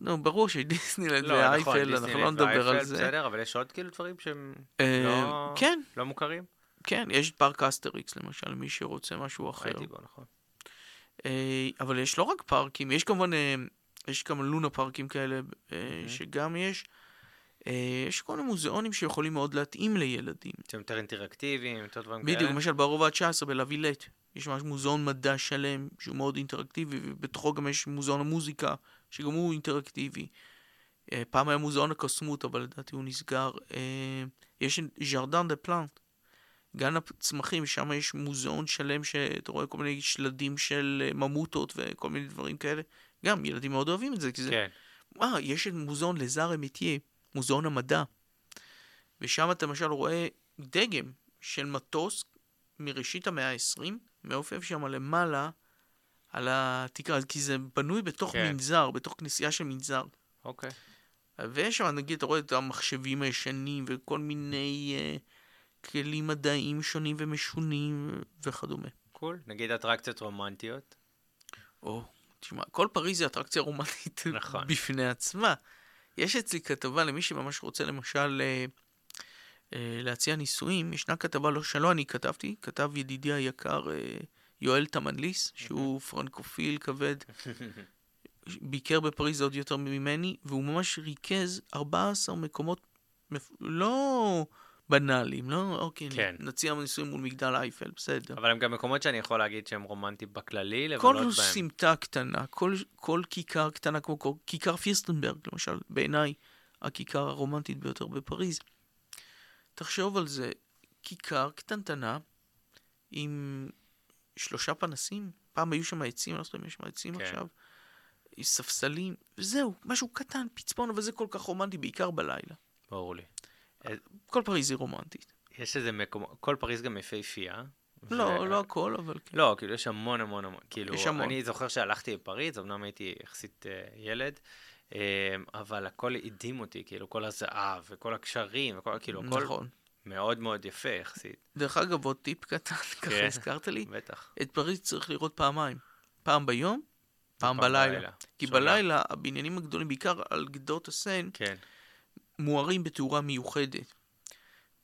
Speaker 2: נו, ברור שדיסנילנד
Speaker 1: לא, נכון,
Speaker 2: ואייפל, אנחנו
Speaker 1: דיסנילנד
Speaker 2: לא נדבר על זה.
Speaker 1: בסדר, אבל יש עוד כאילו דברים שהם
Speaker 2: אה,
Speaker 1: לא-
Speaker 2: כן,
Speaker 1: לא מוכרים?
Speaker 2: כן, יש את פארק אסטריקס למשל, מי שרוצה משהו אחר.
Speaker 1: הייתי בו, נכון.
Speaker 2: אה, אבל יש לא רק פארקים, יש כמובן, אה, יש כמה לונה פארקים כאלה. שגם יש. יש כל מיני מוזיאונים שיכולים מאוד להתאים לילדים.
Speaker 1: שהם יותר אינטראקטיביים, יותר דברים כאלה.
Speaker 2: בדיוק, למשל ברובע ה-19 בלווילט, יש ממש מוזיאון מדע שלם שהוא מאוד אינטראקטיבי, ובתוכו גם יש מוזיאון המוזיקה, שגם הוא אינטראקטיבי. אה, פעם היה מוזיאון הקוסמות, אבל לדעתי הוא נסגר. אה, יש ז'רדן דה פלנט, גן הצמחים, שם יש מוזיאון שלם שאתה רואה כל מיני שלדים של אה, ממוטות וכל מיני דברים כאלה. גם ילדים מאוד אוהבים את זה, כי זה
Speaker 1: כן,
Speaker 2: אה, יש מוזיאון לזאר אמתיה, מוזיאון המדע. ושם אתה למשל רואה דגם של מטוס מראשית המאה ה-20, מעופף שם למעלה על התקרה, כי זה בנוי בתוך
Speaker 1: כן.
Speaker 2: מנזר, בתוך כנסייה של מנזר.
Speaker 1: אוקיי.
Speaker 2: ויש שם, נגיד, אתה רואה את המחשבים הישנים וכל מיני uh, כלים מדעיים שונים ומשונים וכדומה.
Speaker 1: קול. נגיד אטרקציות רומנטיות.
Speaker 2: או, תשמע, כל פריז זה אטרקציה רומנטית
Speaker 1: נכון.
Speaker 2: בפני עצמה. יש אצלי כתבה למי שממש רוצה למשל אה, אה, להציע נישואים, ישנה כתבה לא, שלא אני כתבתי, כתב ידידי היקר אה, יואל תמנליס, שהוא פרנקופיל כבד, ביקר בפריז עוד יותר ממני, והוא ממש ריכז 14 מקומות מפ... לא בנאליים, לא, אוקיי,
Speaker 1: כן.
Speaker 2: נציע נישואים מול מגדל אייפל, בסדר.
Speaker 1: אבל הם גם מקומות שאני יכול להגיד שהם רומנטיים בכללי, לבלות
Speaker 2: כל
Speaker 1: בהם.
Speaker 2: סמטה קטנה, כל, כל כיכר קטנה, כמו כל, כיכר פירסטנברג, למשל, בעיניי, הכיכר הרומנטית ביותר בפריז. תחשוב על זה, כיכר קטנטנה עם שלושה פנסים, פעם היו שם עצים, אני לא זוכר אם יש שם עצים
Speaker 1: כן.
Speaker 2: עכשיו, ספסלים, וזהו, משהו קטן, פצפון, אבל זה כל כך רומנטי, בעיקר בלילה.
Speaker 1: ברור לי.
Speaker 2: כל פריז היא רומנטית.
Speaker 1: יש איזה מקום, כל פריז גם יפהפייה.
Speaker 2: לא,
Speaker 1: ו-
Speaker 2: לא הכל, אבל כן.
Speaker 1: לא, כאילו יש המון המון המון, כאילו,
Speaker 2: יש המון.
Speaker 1: אני זוכר שהלכתי לפריז, אמנם הייתי יחסית אה, ילד, אה, אבל הכל הדהים אותי, כאילו, כל הזהב וכל הקשרים, וכל, כאילו,
Speaker 2: נכון.
Speaker 1: מאוד מאוד יפה יחסית,
Speaker 2: דרך אגב, עוד טיפ קטן, ככה
Speaker 1: כן.
Speaker 2: הזכרת לי,
Speaker 1: בטח.
Speaker 2: את פריז צריך לראות פעמיים. פעם ביום, פעם בלילה. כי
Speaker 1: שונה.
Speaker 2: בלילה הבניינים הגדולים, בעיקר על גדות הסן,
Speaker 1: כן,
Speaker 2: מוארים בתאורה מיוחדת.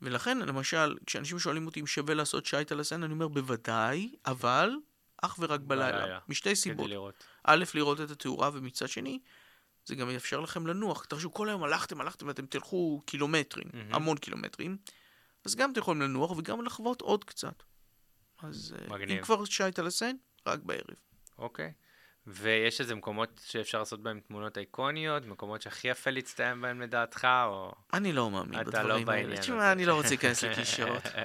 Speaker 2: ולכן, למשל, כשאנשים שואלים אותי אם שווה לעשות שייט על הסן, אני אומר בוודאי, אבל אך ורק בלילה.
Speaker 1: בלילה.
Speaker 2: משתי סיבות.
Speaker 1: לראות.
Speaker 2: א', לראות את התאורה, ומצד שני, זה גם יאפשר לכם לנוח. תחשבו, כל היום הלכתם, הלכתם, ואתם תלכו קילומטרים,
Speaker 1: מהמם.
Speaker 2: המון קילומטרים, אז גם אתם יכולים לנוח וגם לחוות עוד קצת. אז אה,
Speaker 1: מגניב.
Speaker 2: אם כבר שייט על הסן, רק בערב.
Speaker 1: אוקיי. ויש איזה מקומות שאפשר לעשות בהם תמונות איקוניות, מקומות שהכי יפה להצטיין בהם לדעתך, או...
Speaker 2: אני לא מאמין
Speaker 1: אתה
Speaker 2: בדברים
Speaker 1: לא
Speaker 2: האלה. תשמע. אני לא רוצה להיכנס לקלישאות.
Speaker 1: לא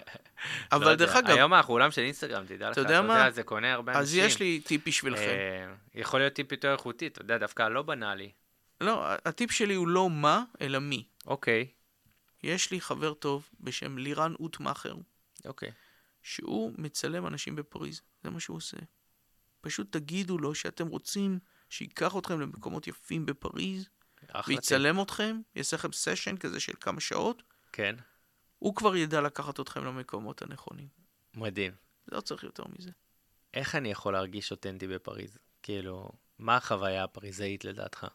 Speaker 2: אבל
Speaker 1: יודע.
Speaker 2: דרך אגב,
Speaker 1: היום אנחנו עולם של אינסטגרם, תדע לך,
Speaker 2: אתה יודע מה?
Speaker 1: זה קונה הרבה אנשים.
Speaker 2: אז יש לי טיפ בשבילכם.
Speaker 1: אה, יכול להיות טיפ יותר איכותי, אתה יודע, דווקא לא בנאלי.
Speaker 2: לא, הטיפ שלי הוא לא מה, אלא מי.
Speaker 1: אוקיי,
Speaker 2: יש לי חבר טוב בשם לירן אוטמאכר,
Speaker 1: אוקיי.
Speaker 2: שהוא מצלם אנשים בפריז. זה מה שהוא עושה. פשוט תגידו לו שאתם רוצים שייקח אתכם למקומות יפים בפריז. ויצלם אתכם, יעשה לכם סשן כזה של כמה שעות,
Speaker 1: כן,
Speaker 2: הוא כבר ידע לקחת אתכם למקומות הנכונים.
Speaker 1: מדהים.
Speaker 2: לא צריך יותר מזה.
Speaker 1: איך אני יכול להרגיש אותנטי בפריז? כאילו, מה החוויה הפריזאית לדעתך?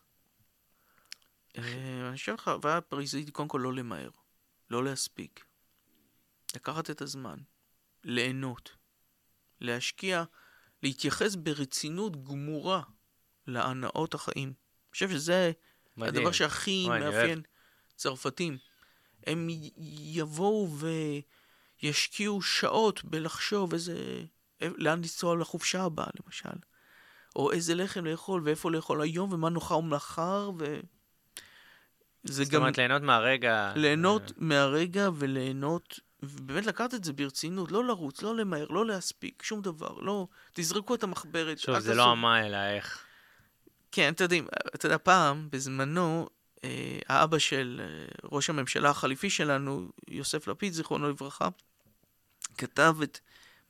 Speaker 2: אה, אני חושב לך, חוויה פריזאית היא קודם כל לא למהר, לא להספיק. לקחת את הזמן, ליהנות, להשקיע, להתייחס ברצינות גמורה להנאות החיים. אני חושב שזה
Speaker 1: מדהים.
Speaker 2: הדבר שהכי
Speaker 1: וואי.
Speaker 2: מאפיין צרפתים. הם יבואו וישקיעו שעות בלחשוב איזה... לאן לנסוע לחופשה הבאה, למשל. או איזה לחם לאכול, ואיפה לאכול היום, ומה נאכל מחר, ו... זה
Speaker 1: זאת
Speaker 2: גם
Speaker 1: אומרת, ליהנות מהרגע.
Speaker 2: ליהנות
Speaker 1: אה,
Speaker 2: מהרגע וליהנות, ובאמת לקחת את זה ברצינות, לא לרוץ, לא למהר, לא להספיק, שום דבר, לא... תזרקו את המחברת.
Speaker 1: שוב, זה לא המה, אלא איך.
Speaker 2: כן, אתה יודע, אתה יודע, פעם, בזמנו, אה, האבא של אה, ראש הממשלה החליפי שלנו, יוסף לפיד, זיכרונו לברכה, כתב את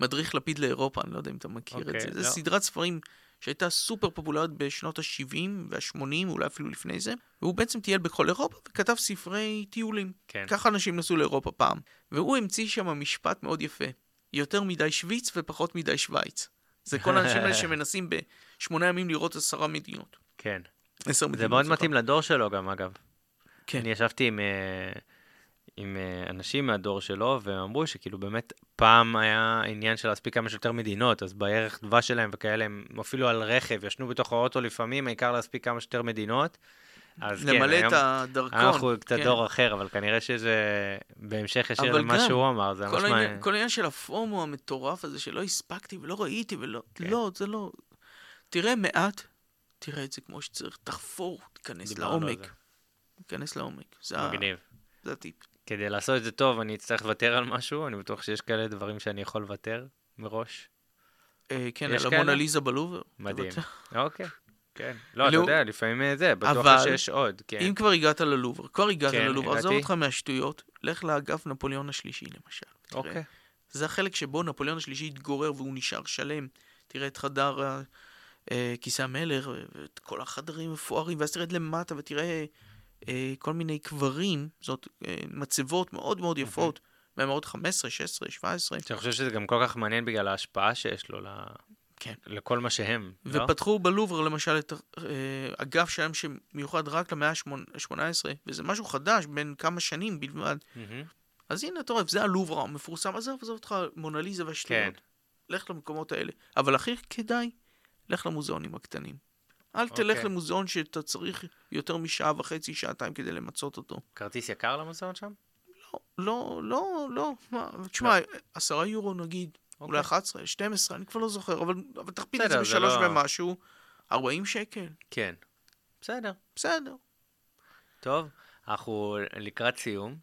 Speaker 2: מדריך לפיד לאירופה, אני לא יודע אם אתה מכיר את
Speaker 1: אוקיי,
Speaker 2: זה.
Speaker 1: לא.
Speaker 2: זו סדרת ספרים שהייתה סופר פופולרית בשנות ה-70 וה-80, אולי אפילו לפני זה, והוא בעצם טייל בכל אירופה וכתב ספרי טיולים.
Speaker 1: כן.
Speaker 2: ככה אנשים נסעו לאירופה פעם. והוא המציא שם משפט מאוד יפה, יותר מדי שוויץ ופחות מדי שווייץ. זה כל האנשים האלה שמנסים בשמונה ימים לראות עשרה מדינות.
Speaker 1: כן.
Speaker 2: עשר
Speaker 1: זה
Speaker 2: מדינות.
Speaker 1: מאוד
Speaker 2: סליחה.
Speaker 1: מתאים לדור שלו גם, אגב.
Speaker 2: כן.
Speaker 1: אני ישבתי עם, אה, עם אה, אנשים מהדור שלו, והם אמרו שכאילו באמת פעם היה עניין של להספיק כמה שיותר מדינות, אז בערך דבש שלהם וכאלה, הם אפילו על רכב, ישנו בתוך האוטו לפעמים, העיקר להספיק כמה שיותר מדינות. אז כן,
Speaker 2: למלא
Speaker 1: היום,
Speaker 2: את הדרכון.
Speaker 1: היום אנחנו קצת
Speaker 2: כן.
Speaker 1: דור אחר, אבל כנראה שזה בהמשך ישיר למה
Speaker 2: גם,
Speaker 1: שהוא אמר, זה ממש
Speaker 2: כל העניין,
Speaker 1: מעניין.
Speaker 2: כל העניין של הפומו המטורף הזה, שלא הספקתי ולא ראיתי ולא...
Speaker 1: כן.
Speaker 2: לא, זה לא... תראה מעט, תראה את זה כמו שצריך, תחפור, תיכנס לעומק. תיכנס לעומק. זה.
Speaker 1: מגניב.
Speaker 2: זה הטיפ.
Speaker 1: כדי לעשות את זה טוב, אני אצטרך לוותר על משהו, אני בטוח שיש כאלה דברים שאני יכול לוותר מראש.
Speaker 2: אה, כן, על? המונליזה בלובר.
Speaker 1: מדהים. אוקיי, כן. לא, אתה
Speaker 2: לא-
Speaker 1: יודע, לפעמים אה, זה, בטוח שיש עוד, כן.
Speaker 2: אם כבר הגעת ללובר, כבר הגעת
Speaker 1: כן,
Speaker 2: ללובר, עזוב. אותך מהשטויות, לך לאגף נפוליאון השלישי למשל.
Speaker 1: אוקיי.
Speaker 2: זה החלק שבו נפוליאון השלישי התגורר והוא נשאר שלם. תראה את חדר אה, כיסא המלך ואת כל החדרים המפוארים, ואז תרד למטה ותראה אה, כל מיני קברים, זאת אה, מצבות מאוד מאוד יפות, מהמאות 15, 16, 17.
Speaker 1: אני חושב שזה גם כל כך מעניין בגלל ההשפעה שיש לו ל-
Speaker 2: כן.
Speaker 1: לכל מה שהם, לא?
Speaker 2: ופתחו בלובר למשל את אה, אגף שלם שמיוחד רק למאה ה-18, וזה משהו חדש בין כמה שנים בלבד.
Speaker 1: מהמם.
Speaker 2: אז הנה, אתה רואה, זה הלובר המפורסם, עזוב, עזוב אותך מונליזה והשטויות.
Speaker 1: כן.
Speaker 2: לך למקומות האלה. אבל הכי כדאי, לך למוזיאונים הקטנים. אל תלך
Speaker 1: אוקיי.
Speaker 2: למוזיאון שאתה צריך יותר משעה וחצי, שעתיים כדי למצות אותו.
Speaker 1: כרטיס יקר למוזיאון שם?
Speaker 2: לא, לא, לא, לא. מה, תשמע, עשרה יורו נגיד, אולי
Speaker 1: אוקיי.
Speaker 2: 11, 12, אני כבר לא זוכר, אבל, אבל תכפיל את זה בשלוש
Speaker 1: לא-
Speaker 2: ומשהו, 40 שקל,
Speaker 1: כן. בסדר.
Speaker 2: בסדר.
Speaker 1: טוב, אנחנו לקראת סיום.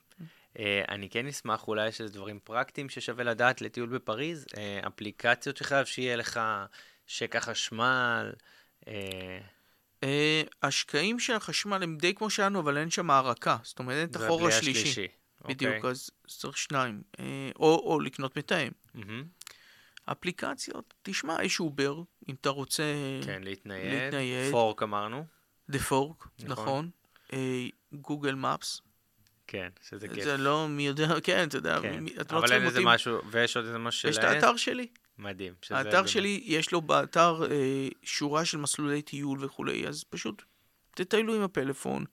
Speaker 1: אה, אני כן אשמח, אולי יש איזה דברים פרקטיים ששווה לדעת לטיול בפריז, אה, אפליקציות שחייב שיהיה לך, שקע חשמל,
Speaker 2: השקעים של החשמל הם די כמו שלנו, אבל אין שם הערקה. זאת אומרת, אין את החור השלישי. בדיוק,
Speaker 1: אוקיי.
Speaker 2: אז צריך שניים. אה, או, לקנות מתאם. אפליקציות, תשמע, יש אובר, אם אתה רוצה...
Speaker 1: כן, להתנייד.
Speaker 2: להתנייד.
Speaker 1: Fork אמרנו.
Speaker 2: The Fork,
Speaker 1: נכון.
Speaker 2: נכון. אה, Google Maps.
Speaker 1: כן, שזה כיף.
Speaker 2: זה לא מי יודע, כן, אתה יודע,
Speaker 1: כן.
Speaker 2: מי- אתם לא
Speaker 1: אבל
Speaker 2: צריכים
Speaker 1: אין איזה. משהו, ויש עוד איזה משהו
Speaker 2: יש את
Speaker 1: שלהם.
Speaker 2: האתר שלי.
Speaker 1: מדהים.
Speaker 2: האתר
Speaker 1: באמת-
Speaker 2: שלי, יש לו באתר אה, שורה של מסלולי טיול וכולי, אז פשוט תטיילו עם הפלאפון,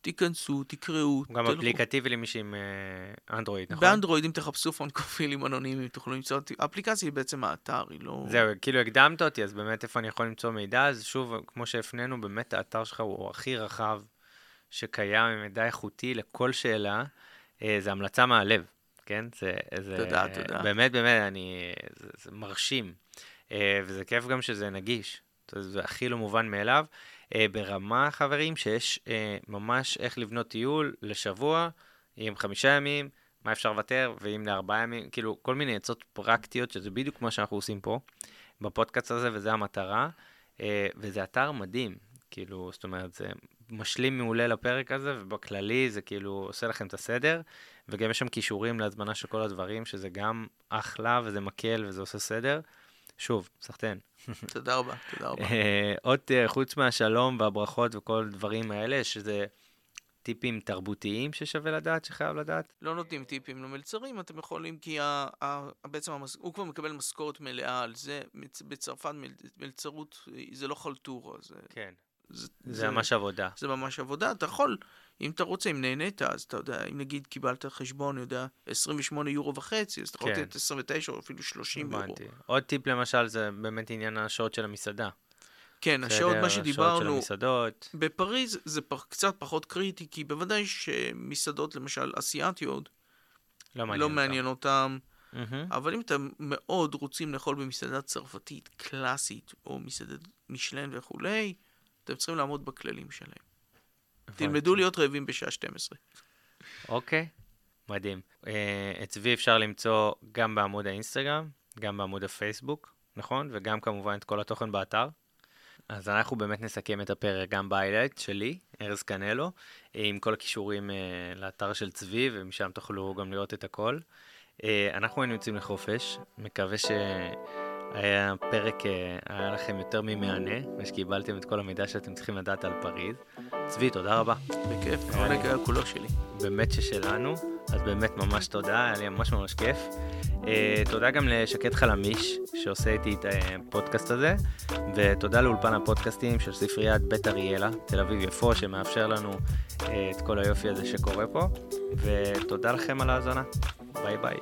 Speaker 2: תיכנסו, תקראו.
Speaker 1: הוא גם
Speaker 2: תלכו.
Speaker 1: אפליקטיבי למישהי עם אה, אנדרואיד, נכון?
Speaker 2: באנדרואיד, אם תחפשו פרנקופילים אנונימיים, תוכלו למצוא אותי. האפליקציה היא בעצם האתר, היא לא...
Speaker 1: זהו, כאילו הקדמת אותי, אז באמת איפה אני יכול למצוא מידע, אז שוב, כמו שהפנינו, באמת האתר שלך הוא הכי רחב שקיים, עם מידע איכותי לכל שאלה. אה, זה המלצה מהלב, כן? זה, זה
Speaker 2: תודה, תודה.
Speaker 1: באמת, באמת, אני, זה, זה מרשים. אה, וזה כיף גם שזה נגיש. זה, הכי לא מובן מאליו. אה, ברמה, חברים, שיש אה, ממש איך לבנות טיול לשבוע, עם חמישה ימים, מה אפשר לוותר, ואם לארבעה ימים, כאילו, כל מיני עצות פרקטיות, שזה בדיוק מה שאנחנו עושים פה, בפודקאסט הזה, וזה המטרה. וזה אתר מדהים, כאילו, זאת אומרת, זה משלים מעולה לפרק הזה, ובכללי זה כאילו עושה לכם את הסדר, וגם יש שם כישורים להזמנה של כל הדברים, שזה גם אחלה, וזה מקל, וזה עושה סדר. שוב, סחטיין.
Speaker 2: תודה רבה, תודה רבה.
Speaker 1: אה, עוד אה, חוץ מהשלום והברכות וכל הדברים האלה, יש איזה טיפים תרבותיים ששווה לדעת, שחייב לדעת?
Speaker 2: לא נותנים טיפים למלצרים, אתם יכולים, כי ה, ה, בעצם המס, הוא כבר מקבל משכורת מלאה על זה. בצרפת מל, מלצרות אה, זה לא חלטורה, זה,
Speaker 1: כן.
Speaker 2: זה,
Speaker 1: זה ממש עבודה.
Speaker 2: זה ממש עבודה. אתה יכול, אם אתה רוצה, אם נהנית, אז אתה יודע, אם נגיד קיבלת חשבון, אני יודע, 28 יורו וחצי, אז אתה יכול
Speaker 1: כן.
Speaker 2: לתת 29 או אפילו 30 יורו.
Speaker 1: הבנתי. עוד טיפ למשל, זה באמת עניין השעות של המסעדה.
Speaker 2: כן, השעות, מה
Speaker 1: השעות
Speaker 2: שדיברנו,
Speaker 1: המסעדות.
Speaker 2: בפריז זה פח, קצת פחות קריטי, כי בוודאי שמסעדות, למשל, אסיאתיות,
Speaker 1: לא מעניין
Speaker 2: לא
Speaker 1: אותם.
Speaker 2: מעניין אותם.
Speaker 1: מהמם.
Speaker 2: אבל אם אתם מאוד רוצים לאכול במסעדה צרפתית קלאסית, או מסעדת משלן וכולי, אתם צריכים לעמוד בכללים שלהם. תלמדו להיות רעבים בשעה 12.
Speaker 1: אוקיי, מדהים. אה, את צבי אפשר למצוא גם בעמוד האינסטגרם, גם בעמוד הפייסבוק, נכון? וגם כמובן את כל התוכן באתר. אז אנחנו באמת נסכם את הפרק גם בהיילייט שלי, ארז קנלו, אה, עם כל הכישורים אה, לאתר של צבי, ומשם תוכלו גם לראות את הכל. אנחנו היינו יוצאים לחופש, מקווה הפרק היה לכם יותר ממהנה, ושקיבלתם את כל המידע שאתם צריכים לדעת על פריז. צבי, תודה רבה.
Speaker 2: בכיף, העונג היה כולו שלי.
Speaker 1: באמת ששלנו, אז באמת ממש תודה, היה לי ממש ממש כיף. Uh, תודה גם לשקד חלמיש, שעושה איתי את הפודקאסט הזה, ותודה לאולפן הפודקאסטים של ספריית בית אריאלה, תל אביב יפו, שמאפשר לנו את כל היופי הזה שקורה פה, ותודה לכם על ההאזנה. ביי ביי.